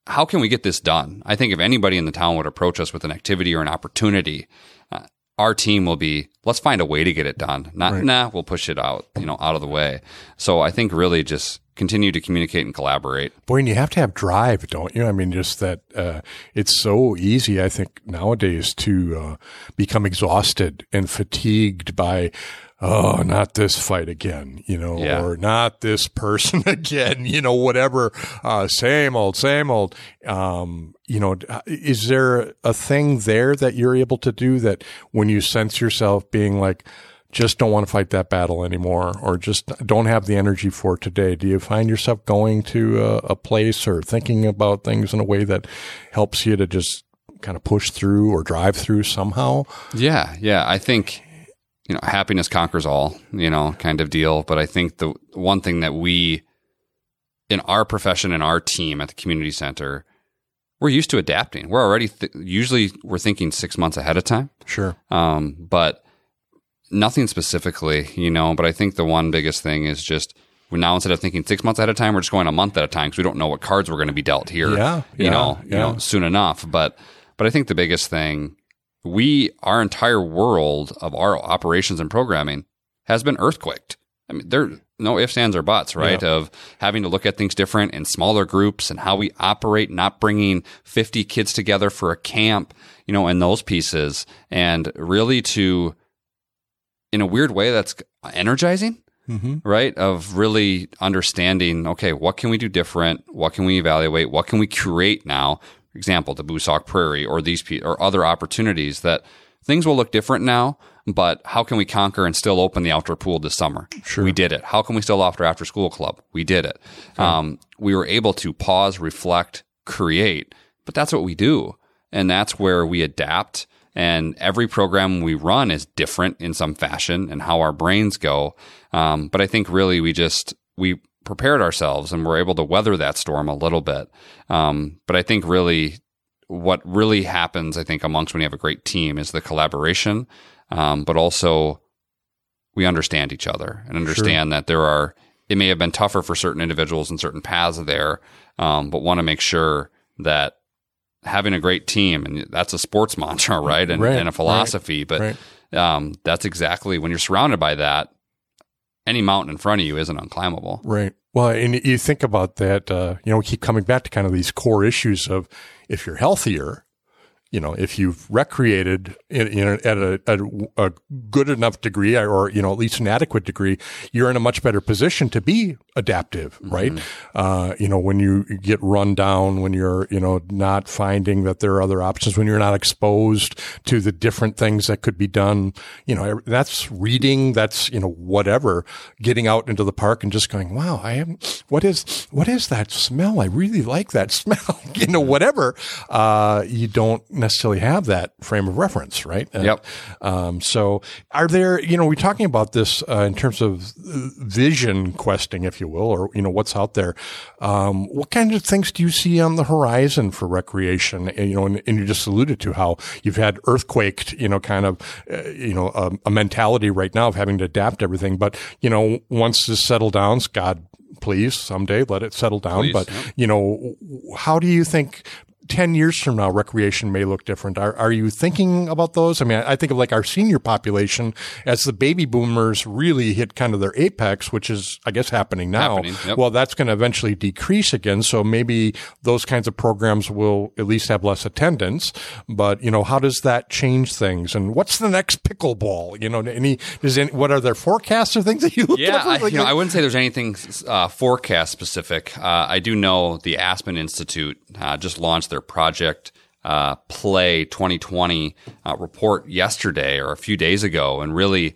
[SPEAKER 3] how can we get this done? I think if anybody in the town would approach us with an activity or an opportunity, uh, our team will be, let's find a way to get it done. Not, nah, we'll push it out, you know, out of the way. So I think really just continue to communicate and collaborate.
[SPEAKER 2] Boy, and you have to have drive, don't you? I mean, just that uh, it's so easy, I think, nowadays to uh, become exhausted and fatigued by, oh, not this fight again, you know,
[SPEAKER 3] Yeah.
[SPEAKER 2] or not this person *laughs* again, you know, whatever. Uh, same old, same old. Um, you know, is there a thing there that you're able to do that when you sense yourself being like, just don't want to fight that battle anymore or just don't have the energy for today do you find yourself going to a, a place or thinking about things in a way that helps you to just kind of push through or drive through somehow
[SPEAKER 3] Yeah, yeah. I think you know happiness conquers all, you know, kind of deal. But I think the one thing that we in our profession and our team at the community center, we're used to adapting. We're already th- usually we're thinking six months ahead of time.
[SPEAKER 2] sure
[SPEAKER 3] Um, but nothing specifically, you know. But I think the one biggest thing is just now instead of thinking six months at a time, we're just going a month at a time because we don't know what cards we're going to be dealt here.
[SPEAKER 2] Yeah,
[SPEAKER 3] you
[SPEAKER 2] yeah,
[SPEAKER 3] know, you know, soon enough. But but I think the biggest thing we our entire world of our operations and programming has been earthquaked. I mean, there no ifs, ands, or buts, right? Of having to look at things different in smaller groups and how we operate, not bringing 50 kids together for a camp, you know, and those pieces. And really to, in a weird way, that's energizing, mm-hmm. right? Of really understanding, okay, what can we do different? What can we evaluate? What can we create now? Example, the Busauk Prairie or these pe- or other opportunities that things will look different now, but how can we conquer and still open the outdoor pool this summer? Sure. We did it. How can we still offer after school club? We did it. Um, we were able to pause, reflect, create, but that's what we do. And that's where we adapt. And every program we run is different in some fashion and how our brains go. Um, but I think really we just, we prepared ourselves and we're able to weather that storm a little bit. Um, but I think really what really happens, I think, amongst when you have a great team is the collaboration, um, but also we understand each other and understand that there are, it may have been tougher for certain individuals and certain paths there, um, but want to make sure that having a great team, and that's a sports *laughs* mantra, right? And,
[SPEAKER 2] Right,
[SPEAKER 3] and a philosophy, but
[SPEAKER 2] right.
[SPEAKER 3] um, that's exactly when you're surrounded by that, any mountain in front of you isn't unclimbable.
[SPEAKER 2] Right. Well, and you think about that, uh, you know, we keep coming back to kind of these core issues of if you're healthier, you know, if you've recreated in, in a, at a, a, a, good enough degree or, you know, at least an adequate degree, you're in a much better position to be adaptive, mm-hmm. right? Uh, you know, when you get run down, when you're, you know, not finding that there are other options, when you're not exposed to the different things that could be done, you know, that's reading, that's, you know, whatever, getting out into the park and just going, wow, I am, what is, what is that smell? I really like that *laughs* smell, you know, whatever. Uh, you don't necessarily have that frame of reference, right?
[SPEAKER 3] And, yep.
[SPEAKER 2] Um, so are there, you know, we're talking about this uh, in terms of vision questing, if you will, or, you know, what's out there. Um, what kind of things do you see on the horizon for recreation? And, you know, and, and, you just alluded to how you've had earthquaked, you know, kind of, uh, you know, a, a mentality right now of having to adapt everything. But, you know, once this settles down, God please someday let it settle down. Please, but yeah. you know, how do you think 10 years from now, recreation may look different. Are, are you thinking about those? I mean, I think of like our senior population as the baby boomers really hit kind of their apex, which is, I guess, happening now. Happening, yep. Well, that's going to eventually decrease again. So maybe those kinds of programs will at least have less attendance. But, you know, how does that change things? And what's the next pickleball? You know, any, is any, what are there forecasts or things that you look
[SPEAKER 3] yeah, at? Yeah, you know, I wouldn't say there's anything uh, forecast specific. Uh, I do know the Aspen Institute uh, just launched their Project uh, Play 2020 uh, report yesterday or a few days ago, and really.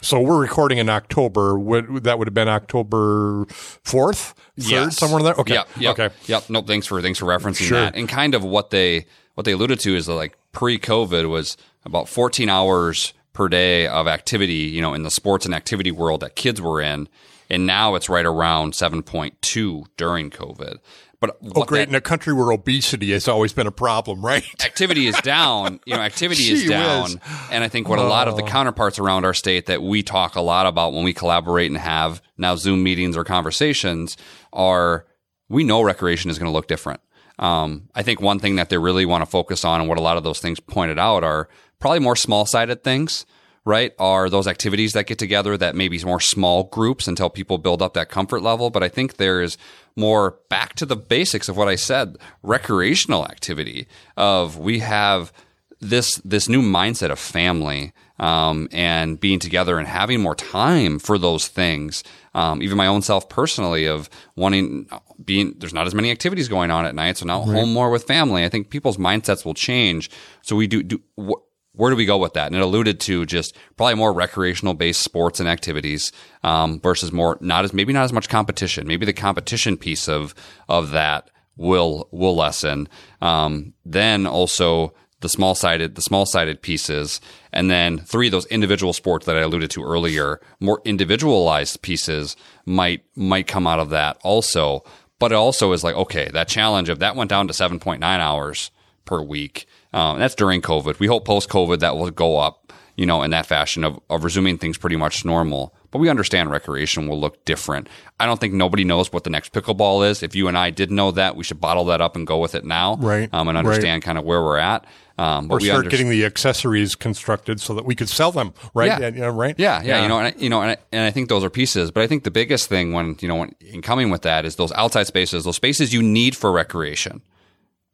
[SPEAKER 2] So we're recording in October. Would, that would have been October fourth, third, somewhere in there. Okay,
[SPEAKER 3] yep, yep,
[SPEAKER 2] okay,
[SPEAKER 3] yep. No, thanks for thanks for referencing sure. that. And kind of what they what they alluded to is that like pre-COVID was about 14 hours per day of activity, you know, in the sports and activity world that kids were in, and now it's right around 7.2 during COVID. But
[SPEAKER 2] oh, great! That, in a country where obesity has always been a problem, right? *laughs*
[SPEAKER 3] activity is down. You know, activity is down, whiz. and I think what oh. a lot of the oh. counterparts around our state that we talk a lot about when we collaborate and have now Zoom meetings or conversations are we know recreation is going to look different. Um, I think one thing that they really want to focus on, and what a lot of those things pointed out, are probably more small sided things right, are those activities that get together that maybe more small groups until people build up that comfort level. But I think there is more back to the basics of what I said, recreational activity of we have this this new mindset of family um, and being together and having more time for those things. Um, even my own self personally of wanting being there's not as many activities going on at night, so now right. home more with family. I think people's mindsets will change. So we do do. Wh- where do we go with that? And it alluded to just probably more recreational based sports and activities um, versus more not as maybe not as much competition. Maybe the competition piece of of that will will lessen. Um, then also the small sided the small sided pieces, and then three those individual sports that I alluded to earlier. More individualized pieces might might come out of that also. But it also is like okay, that challenge of that went down to seven point nine hours per week um, that's during COVID. We hope post COVID that will go up, you know, in that fashion of, of resuming things pretty much normal. But we understand recreation will look different. I don't think nobody knows what the next pickleball is. If you and I did know that, we should bottle that up and go with it now,
[SPEAKER 2] right?
[SPEAKER 3] Um, and understand right. kind of where we're at.
[SPEAKER 2] Um, or start getting the accessories constructed so that we could sell them, right?
[SPEAKER 3] Yeah,
[SPEAKER 2] yeah right.
[SPEAKER 3] Yeah, yeah, yeah. You know, and I, you know, and I, and I, think those are pieces. But I think the biggest thing when you know, when, in coming with that is those outside spaces, those spaces you need for recreation,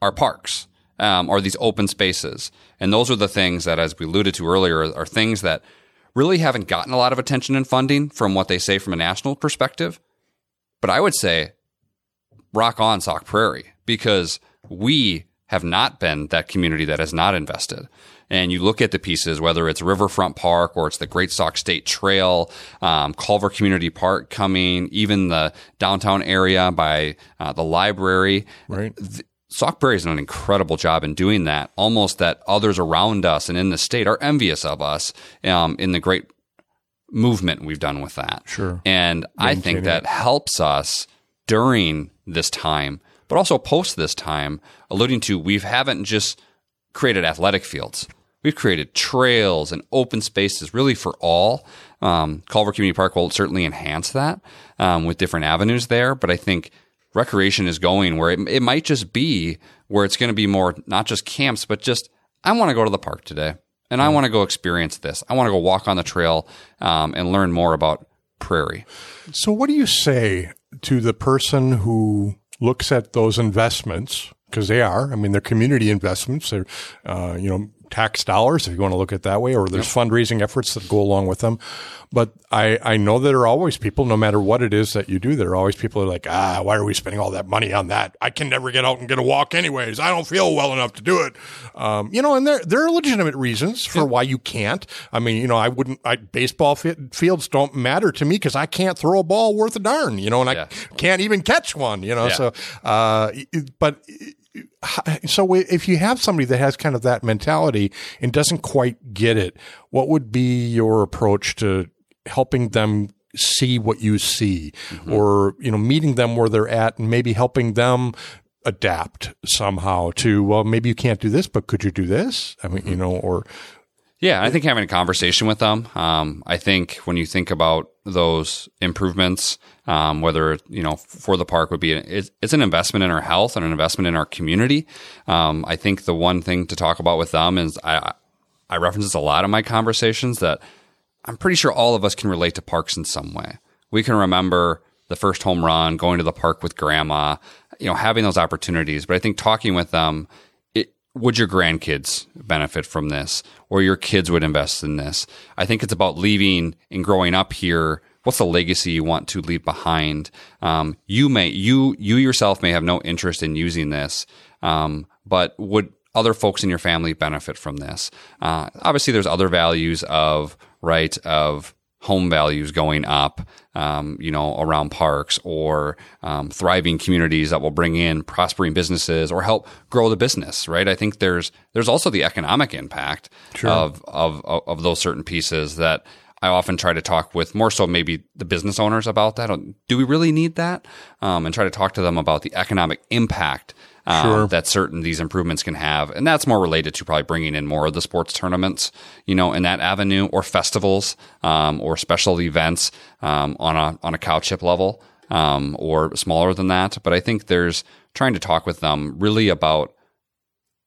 [SPEAKER 3] are parks um, are these open spaces. And those are the things that, as we alluded to earlier, are things that really haven't gotten a lot of attention and funding from what they say from a national perspective. But I would say rock on Sauk Prairie because we have not been that community that has not invested. And you look at the pieces, whether it's Riverfront Park or it's the Great Sauk State Trail, um, Culver Community Park coming, even the downtown area by uh, the library.
[SPEAKER 2] Right.
[SPEAKER 3] Th- Prairie has done an incredible job in doing that. Almost that others around us and in the state are envious of us um, in the great movement we've done with that.
[SPEAKER 2] Sure.
[SPEAKER 3] And I think that helps us during this time, but also post this time, alluding to we haven't just created athletic fields. We've created trails and open spaces really for all. Um, Culver Community Park will certainly enhance that um, with different avenues there, but I think – recreation is going where it, it might just be where it's going to be more not just camps but just i want to go to the park today and i mm. want to go experience this i want to go walk on the trail um, and learn more about prairie.
[SPEAKER 2] So, what do you say to the person who looks at those investments? Because they are, I mean, they're community investments. They're, uh, you know, tax dollars, if you want to look at it that way, or there's yep. fundraising efforts that go along with them. But I, I know there are always people, no matter what it is that you do, there are always people who are like, ah, why are we spending all that money on that? I can never get out and get a walk anyways. I don't feel well enough to do it. Um, you know, and there, there are legitimate reasons for yep. why you can't. I mean, you know, I wouldn't, I, baseball fields don't matter to me because I can't throw a ball worth a darn, you know, and yeah. I can't even catch one, you know, yeah. so, uh, but, so if you have somebody that has kind of that mentality and doesn't quite get it, what would be your approach to helping them see what you see mm-hmm. or, you know, meeting them where they're at and maybe helping them adapt somehow to, well, maybe you can't do this, but could you do this? I mean, mm-hmm. you know, or.
[SPEAKER 3] Yeah, I think having a conversation with them. Um, I think when you think about those improvements, um, whether you know for the park would be it's, it's, an investment in our health and an investment in our community. Um, I think the one thing to talk about with them is I I reference this a lot in my conversations that I'm pretty sure all of us can relate to parks in some way. We can remember the first home run, going to the park with grandma, you know, having those opportunities. But I think talking with them would your grandkids benefit from this or your kids would invest in this i think it's about leaving and growing up here what's the legacy you want to leave behind? Um, you may you you yourself may have no interest in using this, um, but would other folks in your family benefit from this? Uh, obviously, there's other values of right of home values going up, um, you know, around parks or um, thriving communities that will bring in prospering businesses or help grow the business. Right. I think there's there's also the economic impact sure. of, of of those certain pieces that I often try to talk with more so maybe the business owners about that. Do we really need that? Um, and try to talk to them about the economic impact um, sure. that certain these improvements can have, and that's more related to probably bringing in more of the sports tournaments, you know, in that avenue, or festivals, um, or special events um, on a on a cow chip level, um, or smaller than that. But I think there's trying to talk with them really about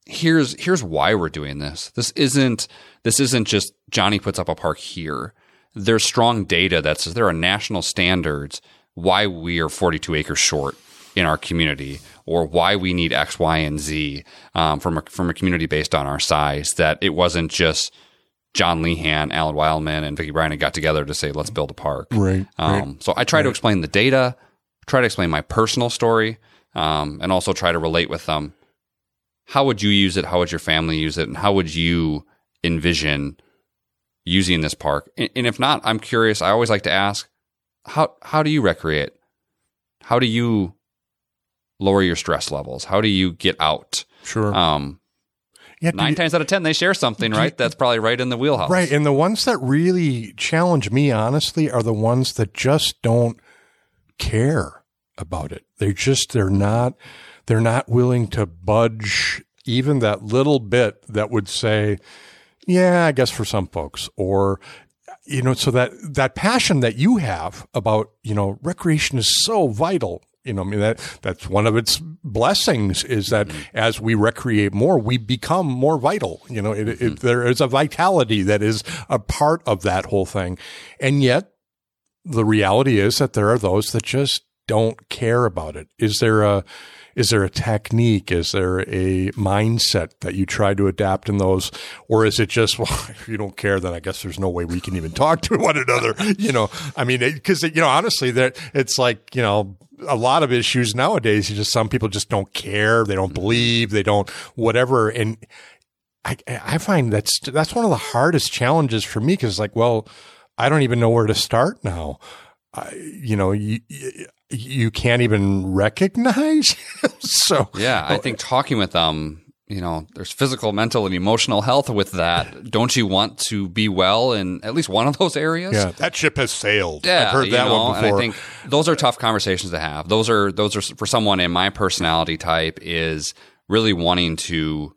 [SPEAKER 3] here's here's why we're doing this. This isn't this isn't just Johnny puts up a park here there's strong data that says there are national standards why we are 42 acres short in our community or why we need X, Y, and Z um, from a, from a community based on our size. That it wasn't just John Lehan, Alan Wildman, and Vicki Bryan got together to say let's build a park.
[SPEAKER 2] Right. Um,
[SPEAKER 3] right so I try right. to explain the data, try to explain my personal story, um, and also try to relate with them. How would you use it? How would your family use it? And how would you envision using this park? And if not, I'm curious. I always like to ask, how how do you recreate? How do you lower your stress levels? How do you get out?
[SPEAKER 2] Sure.
[SPEAKER 3] Um, yeah, nine times out of ten, they share something, right? That's probably right in the wheelhouse.
[SPEAKER 2] Right. And the ones that really challenge me, honestly, are the ones that just don't care about it. They just, they're not, they're not willing to budge even that little bit that would say, yeah, I guess for some folks, or you know, so that that passion that you have about you know recreation is so vital. You know, I mean that that's one of its blessings is that mm-hmm. as we recreate more, we become more vital. You know, it, mm-hmm. it, there is a vitality that is a part of that whole thing, and yet the reality is that there are those that just don't care about it. Is there a is there a technique? Is there a mindset that you try to adapt in those? Or is it just, *laughs* well, if you don't care, then I guess there's no way we can even talk to one another. *laughs* You know, I mean, because, you know, honestly, that it's like, you know, a lot of issues nowadays, you just, some people just don't care. They don't mm-hmm. believe, they don't, whatever. And I, I find that's, that's one of the hardest challenges for me because like, well, I don't even know where to start now. I, you know, you, you can't even recognize. *laughs* so
[SPEAKER 3] yeah, I think talking with them, you know, there's physical, mental, and emotional health with that. Don't you want to be well in at least one of those areas?
[SPEAKER 2] Yeah, that ship has sailed.
[SPEAKER 3] Yeah,
[SPEAKER 2] I've heard that know, one before.
[SPEAKER 3] And I think those are tough conversations to have. Those are those are for someone in my personality type is really wanting to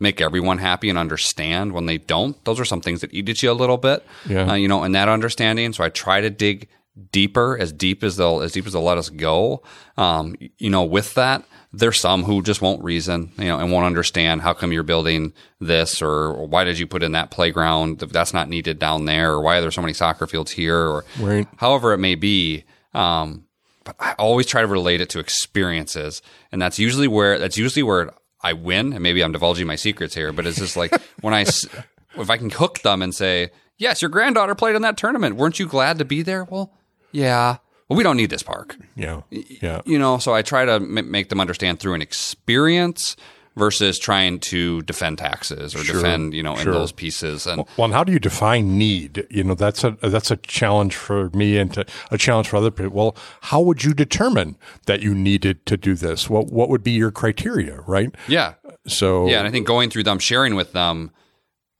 [SPEAKER 3] make everyone happy and understand when they don't. Those are some things that eat at you a little bit,
[SPEAKER 2] yeah. Uh,
[SPEAKER 3] you know, in that understanding. So I try to dig deeper, as deep as they'll as deep as they'll let us go. Um, you know, with that, there's some who just won't reason, you know, and won't understand how come you're building this or, or why did you put in that playground that's not needed down there or why are there so many soccer fields here or
[SPEAKER 2] Right.
[SPEAKER 3] however it may be. Um, but I always try to relate it to experiences, and that's usually where that's usually where I win. And maybe I'm divulging my secrets here, but it's just like *laughs* when I if I can hook them and say, "Yes, your granddaughter played in that tournament. Weren't you glad to be there?" Well, yeah. Well, we don't need this park
[SPEAKER 2] Yeah. Yeah.
[SPEAKER 3] you know so i try to m- make them understand through an experience versus trying to defend taxes or defend you know
[SPEAKER 2] sure.
[SPEAKER 3] in those pieces and
[SPEAKER 2] Well, and how do you define need? You know, that's a that's a challenge for me and to, a challenge for other people. Well, how would you determine that you needed to do this? What what would be your criteria, right?
[SPEAKER 3] yeah
[SPEAKER 2] So
[SPEAKER 3] yeah and i think going through them sharing with them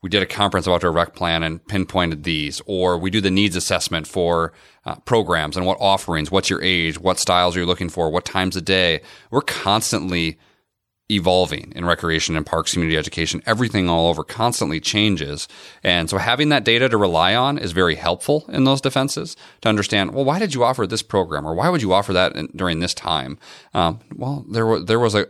[SPEAKER 3] we did a comprehensive outdoor rec plan and pinpointed these or we do the needs assessment for uh, programs and what offerings what's your age what styles are you're looking for what times a day we're constantly evolving in recreation and parks, community education, everything all over constantly changes. And so having that data to rely on is very helpful in those defenses to understand, well, why did you offer this program or why would you offer that in, during this time? Um, well, there was, there was a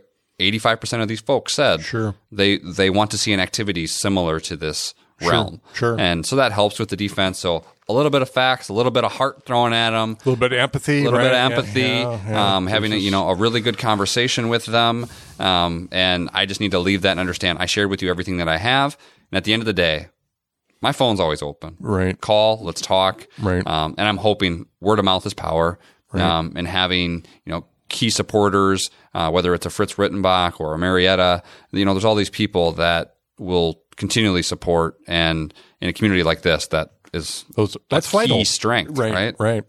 [SPEAKER 3] 85% of these folks said
[SPEAKER 2] Sure.
[SPEAKER 3] they, they want to see an activity similar to this realm.
[SPEAKER 2] sure.
[SPEAKER 3] And so that helps with the defense. So a little bit of facts, a little bit of heart thrown at them,
[SPEAKER 2] a little bit of empathy,
[SPEAKER 3] a little
[SPEAKER 2] right?
[SPEAKER 3] bit of empathy,
[SPEAKER 2] yeah, yeah.
[SPEAKER 3] Um, having a, you know a really good conversation with them, um, and I just need to leave that and understand. I shared with you everything that I have, and at the end of the day, my phone's always open.
[SPEAKER 2] Right.
[SPEAKER 3] Call, let's talk.
[SPEAKER 2] Right.
[SPEAKER 3] Um, and I'm hoping word of mouth is power. Um, and having you know key supporters, uh, whether it's a Fritz Rittenbach or a Marietta, you know, there's all these people that will continually support, and in a community like this, that is
[SPEAKER 2] Those, that's
[SPEAKER 3] key
[SPEAKER 2] vital.
[SPEAKER 3] strength,
[SPEAKER 2] right,
[SPEAKER 3] right?
[SPEAKER 2] right.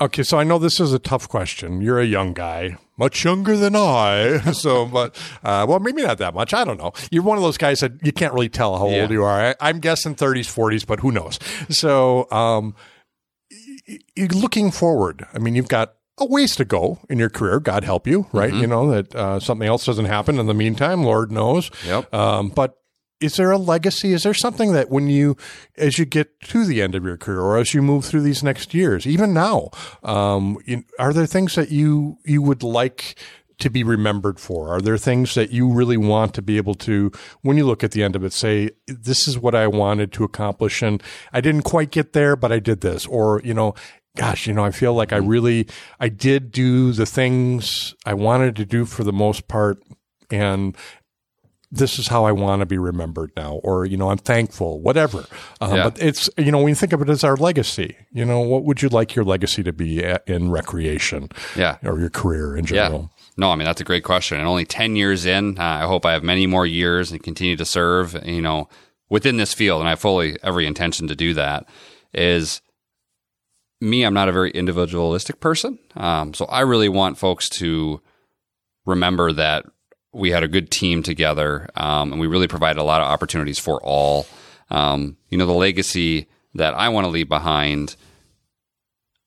[SPEAKER 2] Okay, so I know this is a tough question. You're a young guy, much younger than I. *laughs* So, but uh, well, maybe not that much. I don't know. You're one of those guys that you can't really tell how
[SPEAKER 3] Yeah.
[SPEAKER 2] old you are. I, I'm guessing 30s, 40s, but who knows? So, um, y- y- looking forward, I mean, you've got a ways to go in your career. God help you, right?
[SPEAKER 3] Mm-hmm.
[SPEAKER 2] You know that uh, something else doesn't happen in the meantime. Lord knows.
[SPEAKER 3] Yep.
[SPEAKER 2] Um, but is there a legacy? Is there something that when you, as you get to the end of your career, or as you move through these next years, even now, um, you, are there things that you you would like to be remembered for? Are there things that you really want to be able to, when you look at the end of it, say, "This is what I wanted to accomplish, and I didn't quite get there, but I did this," or you know. Gosh, you know, I feel like I really, I did do the things I wanted to do for the most part, and this is how I want to be remembered now, or you know, I'm thankful, whatever. Um,
[SPEAKER 3] Yeah.
[SPEAKER 2] But it's you know, when you think of it as our legacy, you know, what would you like your legacy to be at, in recreation,
[SPEAKER 3] Yeah.
[SPEAKER 2] or your career in general? Yeah.
[SPEAKER 3] No, I mean that's a great question. And only ten years in, uh, I hope I have many more years and continue to serve. You know, within this field, and I have fully every intention to do that. Is me, I'm not a very individualistic person, um, so I really want folks to remember that we had a good team together, um, and we really provided a lot of opportunities for all. Um, you know, the legacy that I want to leave behind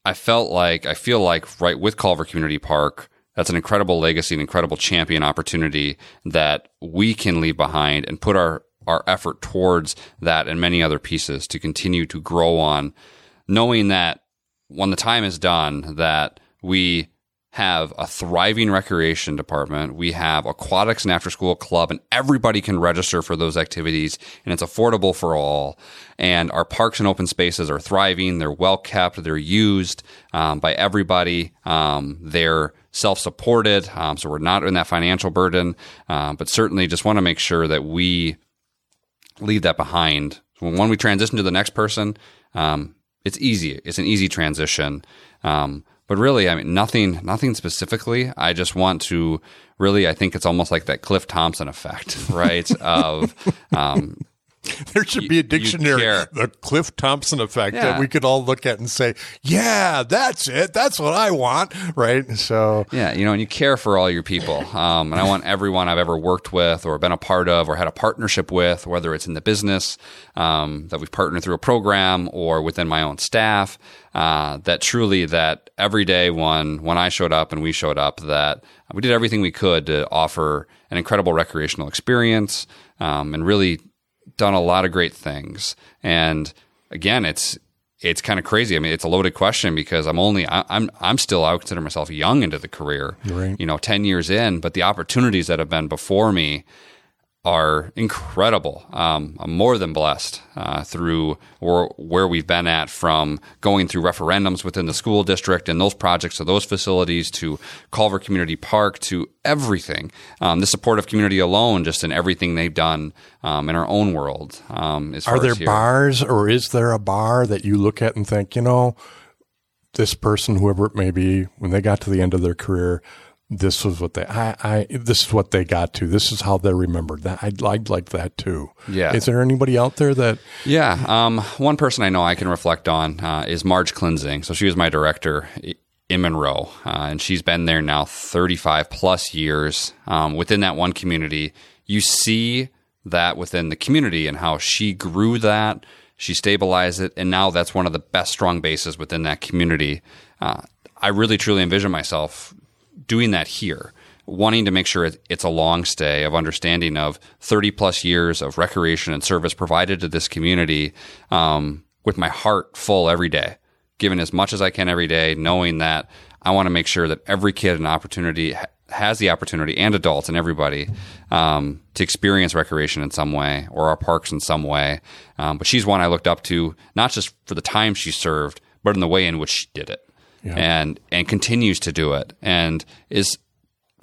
[SPEAKER 3] I felt like I feel like right with Culver Community Park, that's an incredible legacy, an incredible champion opportunity that we can leave behind and put our our effort towards that and many other pieces to continue to grow on, knowing that when the time is done, that we have a thriving recreation department. We have aquatics and after school club and everybody can register for those activities and it's affordable for all. And our parks and open spaces are thriving. They're well kept. They're used um, by everybody. Um, they're self-supported. Um, so we're not in that financial burden. Um, but certainly just want to make sure that we leave that behind. When when we transition to the next person, um, it's easy. It's an easy transition. Um, but really, I mean, nothing, nothing specifically. I just want to really, I think it's almost like that Cliff Thompson effect, *laughs* right? of, um, *laughs*
[SPEAKER 2] There should be a dictionary, the Cliff Thompson effect that we could all look at and say, "Yeah, that's it. That's what I want." Right? So,
[SPEAKER 3] Yeah, you know, and you care for all your people. Um, and I want everyone I've ever worked with or been a part of or had a partnership with, whether it's in the business um, that we've partnered through a program or within my own staff, uh, that truly that every day when when I showed up and we showed up, that we did everything we could to offer an incredible recreational experience um, and really done a lot of great things. And again, it's it's kind of crazy. I mean, it's a loaded question because I'm only I, I'm I'm still I would consider myself young into the career,
[SPEAKER 2] Right.
[SPEAKER 3] you know, ten years in. But the opportunities that have been before me are incredible. Um, I'm more than blessed uh, through or where we've been at from going through referendums within the school district and those projects to those facilities to Culver Community Park to everything. Um, the supportive community alone, just in everything they've done um, in our own world. Um,
[SPEAKER 2] Are there bars or is there a bar that you look at and think, you know, this person, whoever it may be, when they got to the end of their career, this was what they, I, I, this is what they got to. This is how they're remembered. That I'd like like that too.
[SPEAKER 3] Yeah.
[SPEAKER 2] Is there anybody out there that?
[SPEAKER 3] Yeah. Um, one person I know I can reflect on uh, is Marge Cleansing. So she was my director in Monroe, uh, and she's been there now 35 plus years. Um, within that one community, you see that within the community and how she grew that, she stabilized it, and now that's one of the best strong bases within that community. Uh, I really truly envision myself doing that here wanting to make sure it's a long stay of understanding of 30 plus years of recreation and service provided to this community um, with my heart full every day giving as much as i can every day knowing that i want to make sure that every kid an opportunity has the opportunity and adults and everybody um, to experience recreation in some way or our parks in some way. Um, but she's one i looked up to not just for the time she served but in the way in which she did it and and continues to do it and is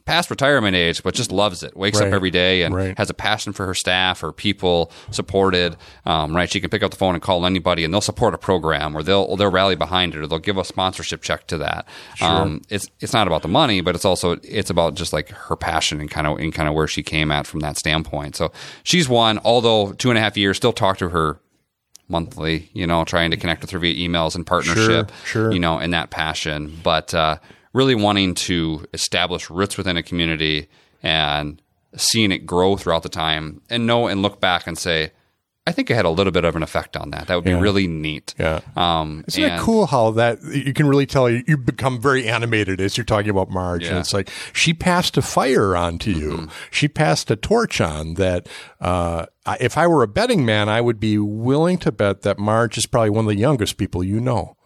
[SPEAKER 3] past retirement age, but just loves it. Wakes
[SPEAKER 2] Right.
[SPEAKER 3] up every day and
[SPEAKER 2] Right.
[SPEAKER 3] has a passion for her staff, her people, supported. Um, right, she can pick up the phone and call anybody, and they'll support a program, or they'll they'll rally behind it, or they'll give a sponsorship check to that. Um, it's it's not about the money, but it's also it's about just like her passion and kind of and kind of where she came at from that standpoint. So she's one. Although two and a half years, still talk to her monthly, you know, trying to connect with her via emails and partnership,
[SPEAKER 2] sure.
[SPEAKER 3] you know, and that passion. But uh, really wanting to establish roots within a community and seeing it grow throughout the time and know and look back and say, I think it had a little bit of an effect on that. That would be really neat.
[SPEAKER 2] Yeah.
[SPEAKER 3] Um,
[SPEAKER 2] Isn't it cool how that you can really tell you, you become very animated as you're talking about Marge, and it's like she passed a fire on to you.
[SPEAKER 3] Mm-hmm.
[SPEAKER 2] She passed a torch on that. Uh, if I were a betting man, I would be willing to bet that Marge is probably one of the youngest people you know.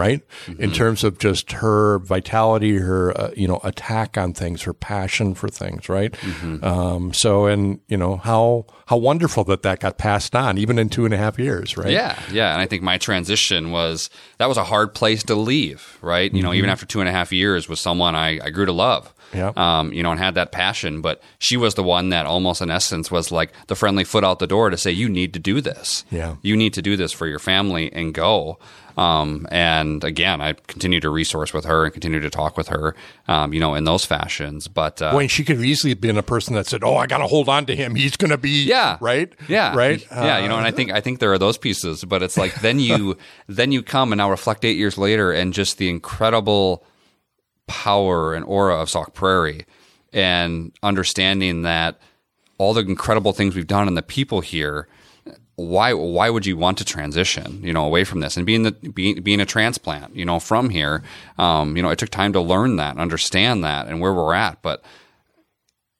[SPEAKER 2] Right,
[SPEAKER 3] Mm-hmm.
[SPEAKER 2] in terms of just her vitality, her uh, you know attack on things, her passion for things, right?
[SPEAKER 3] Mm-hmm.
[SPEAKER 2] Um, so, and you know how how wonderful that that got passed on, even in two and a half years, right?
[SPEAKER 3] Yeah, yeah. And I think my transition was that was a hard place to leave, right? You know, even after two and a half years with someone I, I grew to love.
[SPEAKER 2] Yeah.
[SPEAKER 3] Um, you know, and had that passion. But she was the one that almost in essence was like the friendly foot out the door to say, You need to do this.
[SPEAKER 2] Yeah.
[SPEAKER 3] You need to do this for your family and go. Um, and again, I continue to resource with her and continue to talk with her, um, you know, in those fashions. But uh,
[SPEAKER 2] When she could have easily been a person that said, "Oh, I got to hold on to him. He's going to be
[SPEAKER 3] yeah
[SPEAKER 2] right,
[SPEAKER 3] yeah
[SPEAKER 2] right,
[SPEAKER 3] yeah you know and i think i think there are those pieces but it's like then you *laughs* then you come and now reflect eight years later and just the incredible power and aura of sauk prairie and understanding that all the incredible things we've done and the people here why why would you want to transition you know away from this and being the being, being a transplant you know from here um, you know it took time to learn that and understand that and where we're at but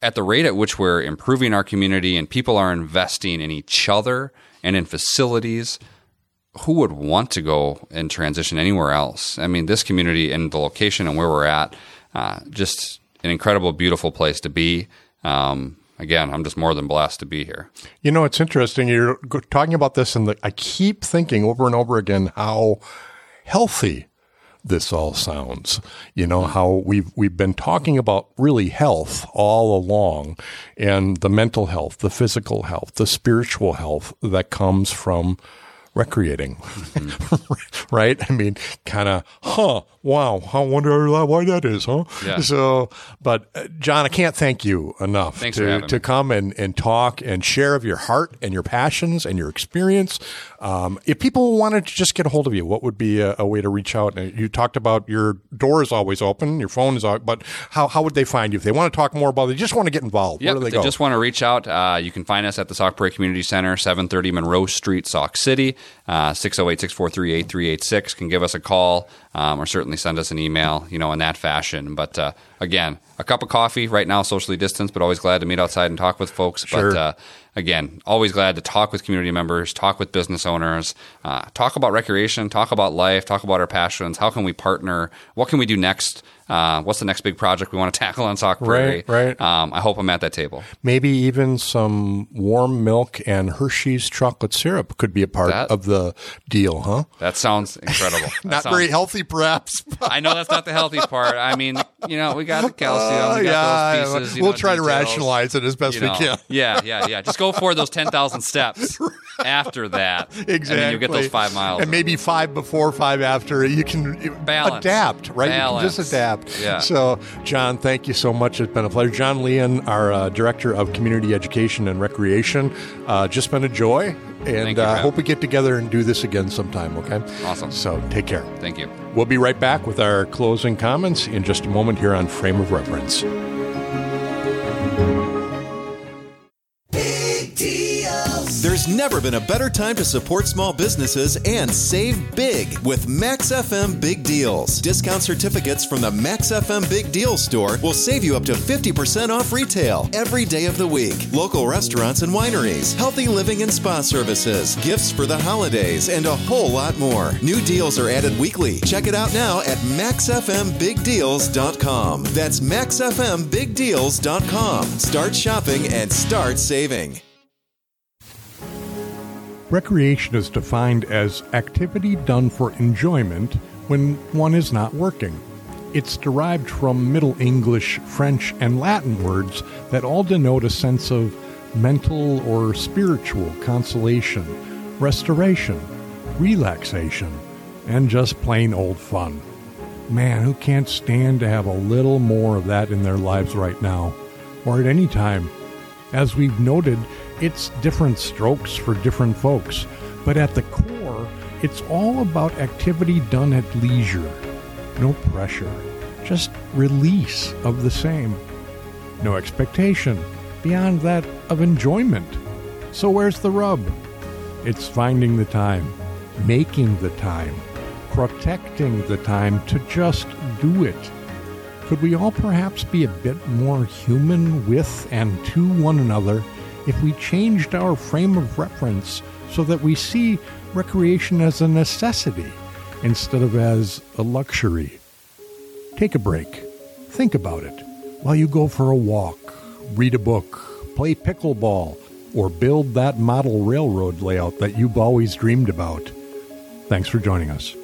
[SPEAKER 3] at the rate at which we're improving our community and people are investing in each other and in facilities, who would want to go and transition anywhere else? I mean, this community and the location and where we're at, uh, just an incredible, beautiful place to be. Um, again, I'm just more than blessed to be here.
[SPEAKER 2] You know, it's interesting. You're talking about this, and the, I keep thinking over and over again how healthy this all sounds. You know how we've we've been talking about really health all along, and the mental health, the physical health, the spiritual health that comes from recreating, mm-hmm. *laughs* right? I mean, kind of, huh? Wow, I wonder why that is, huh?
[SPEAKER 3] Yeah.
[SPEAKER 2] So, but uh, John, I can't thank you enough
[SPEAKER 3] Thanks
[SPEAKER 2] to, to come and, and talk and share of your heart and your passions and your experience. Um, if people wanted to just get a hold of you, what would be a, a way to reach out? You talked about your door is always open, your phone is out, but how, how would they find you if they want to talk more about it? They just want to get involved.
[SPEAKER 3] Yep,
[SPEAKER 2] Where do
[SPEAKER 3] if
[SPEAKER 2] they go?
[SPEAKER 3] just want to reach out, uh, you can find us at the Sauk Prairie Community Center, 730 Monroe Street, Sauk City. Uh, 608-643-8386 can give us a call um, or certainly send us an email, you know, in that fashion. But uh, again, a cup of coffee right now, socially distanced, but always glad to meet outside and talk with folks.
[SPEAKER 2] Sure.
[SPEAKER 3] But uh, again, always glad to talk with community members, talk with business owners, uh, talk about recreation, talk about life, talk about our passions. How can we partner? What can we do next? Uh, what's the next big project we want to tackle on Sauk Prairie?
[SPEAKER 2] Right, right.
[SPEAKER 3] Um, I hope I'm at that table.
[SPEAKER 2] Maybe even some warm milk and Hershey's chocolate syrup could be a part
[SPEAKER 3] That-
[SPEAKER 2] of the deal, huh?
[SPEAKER 3] That sounds incredible. *laughs* That
[SPEAKER 2] Not
[SPEAKER 3] sounds-
[SPEAKER 2] very healthy, perhaps. *laughs*
[SPEAKER 3] I know that's not the healthy part. I mean, you know, we got the calcium,
[SPEAKER 2] Oh,
[SPEAKER 3] we got those pieces.
[SPEAKER 2] we'll
[SPEAKER 3] know,
[SPEAKER 2] try to rationalize it as best
[SPEAKER 3] you know.
[SPEAKER 2] we can.
[SPEAKER 3] Yeah, yeah, yeah. Just go for those 10,000 steps *laughs* after that.
[SPEAKER 2] Exactly.
[SPEAKER 3] And you get those five miles.
[SPEAKER 2] And maybe five before, five after. You can
[SPEAKER 3] Balance.
[SPEAKER 2] adapt, right? You
[SPEAKER 3] Balance.
[SPEAKER 2] just adapt.
[SPEAKER 3] Yeah.
[SPEAKER 2] So, John, thank you so much. It's been a pleasure. John Leon, our uh, Director of Community Education and Recreation, uh, just been a joy. And
[SPEAKER 3] I
[SPEAKER 2] uh, hope we get together and do this again sometime, okay?
[SPEAKER 3] Awesome.
[SPEAKER 2] So, take care.
[SPEAKER 3] Thank you.
[SPEAKER 2] We'll be right back with our closing comments in just a moment here on Frame of Reference.
[SPEAKER 4] There's never been a better time to support small businesses and save big with Max FM Big Deals. Discount certificates from the Max FM Big Deals store will save you up to 50% off retail every day of the week. Local restaurants and wineries, healthy living and spa services, gifts for the holidays, and a whole lot more. New deals are added weekly. Check it out now at maxfmbigdeals.com. That's maxfmbigdeals.com. Start shopping and start saving.
[SPEAKER 2] Recreation is defined as activity done for enjoyment when one is not working. It's derived from Middle English, French, and Latin words that all denote a sense of mental or spiritual consolation, restoration, relaxation, and just plain old fun. Man, who can't stand to have a little more of that in their lives right now, or at any time? As we've noted, it's different strokes for different folks, but at the core, it's all about activity done at leisure. No pressure, just release of the same. No expectation beyond that of enjoyment. So, where's the rub? It's finding the time, making the time, protecting the time to just do it. Could we all perhaps be a bit more human with and to one another if we changed our frame of reference so that we see recreation as a necessity instead of as a luxury? Take a break. Think about it while you go for a walk, read a book, play pickleball, or build that model railroad layout that you've always dreamed about. Thanks for joining us.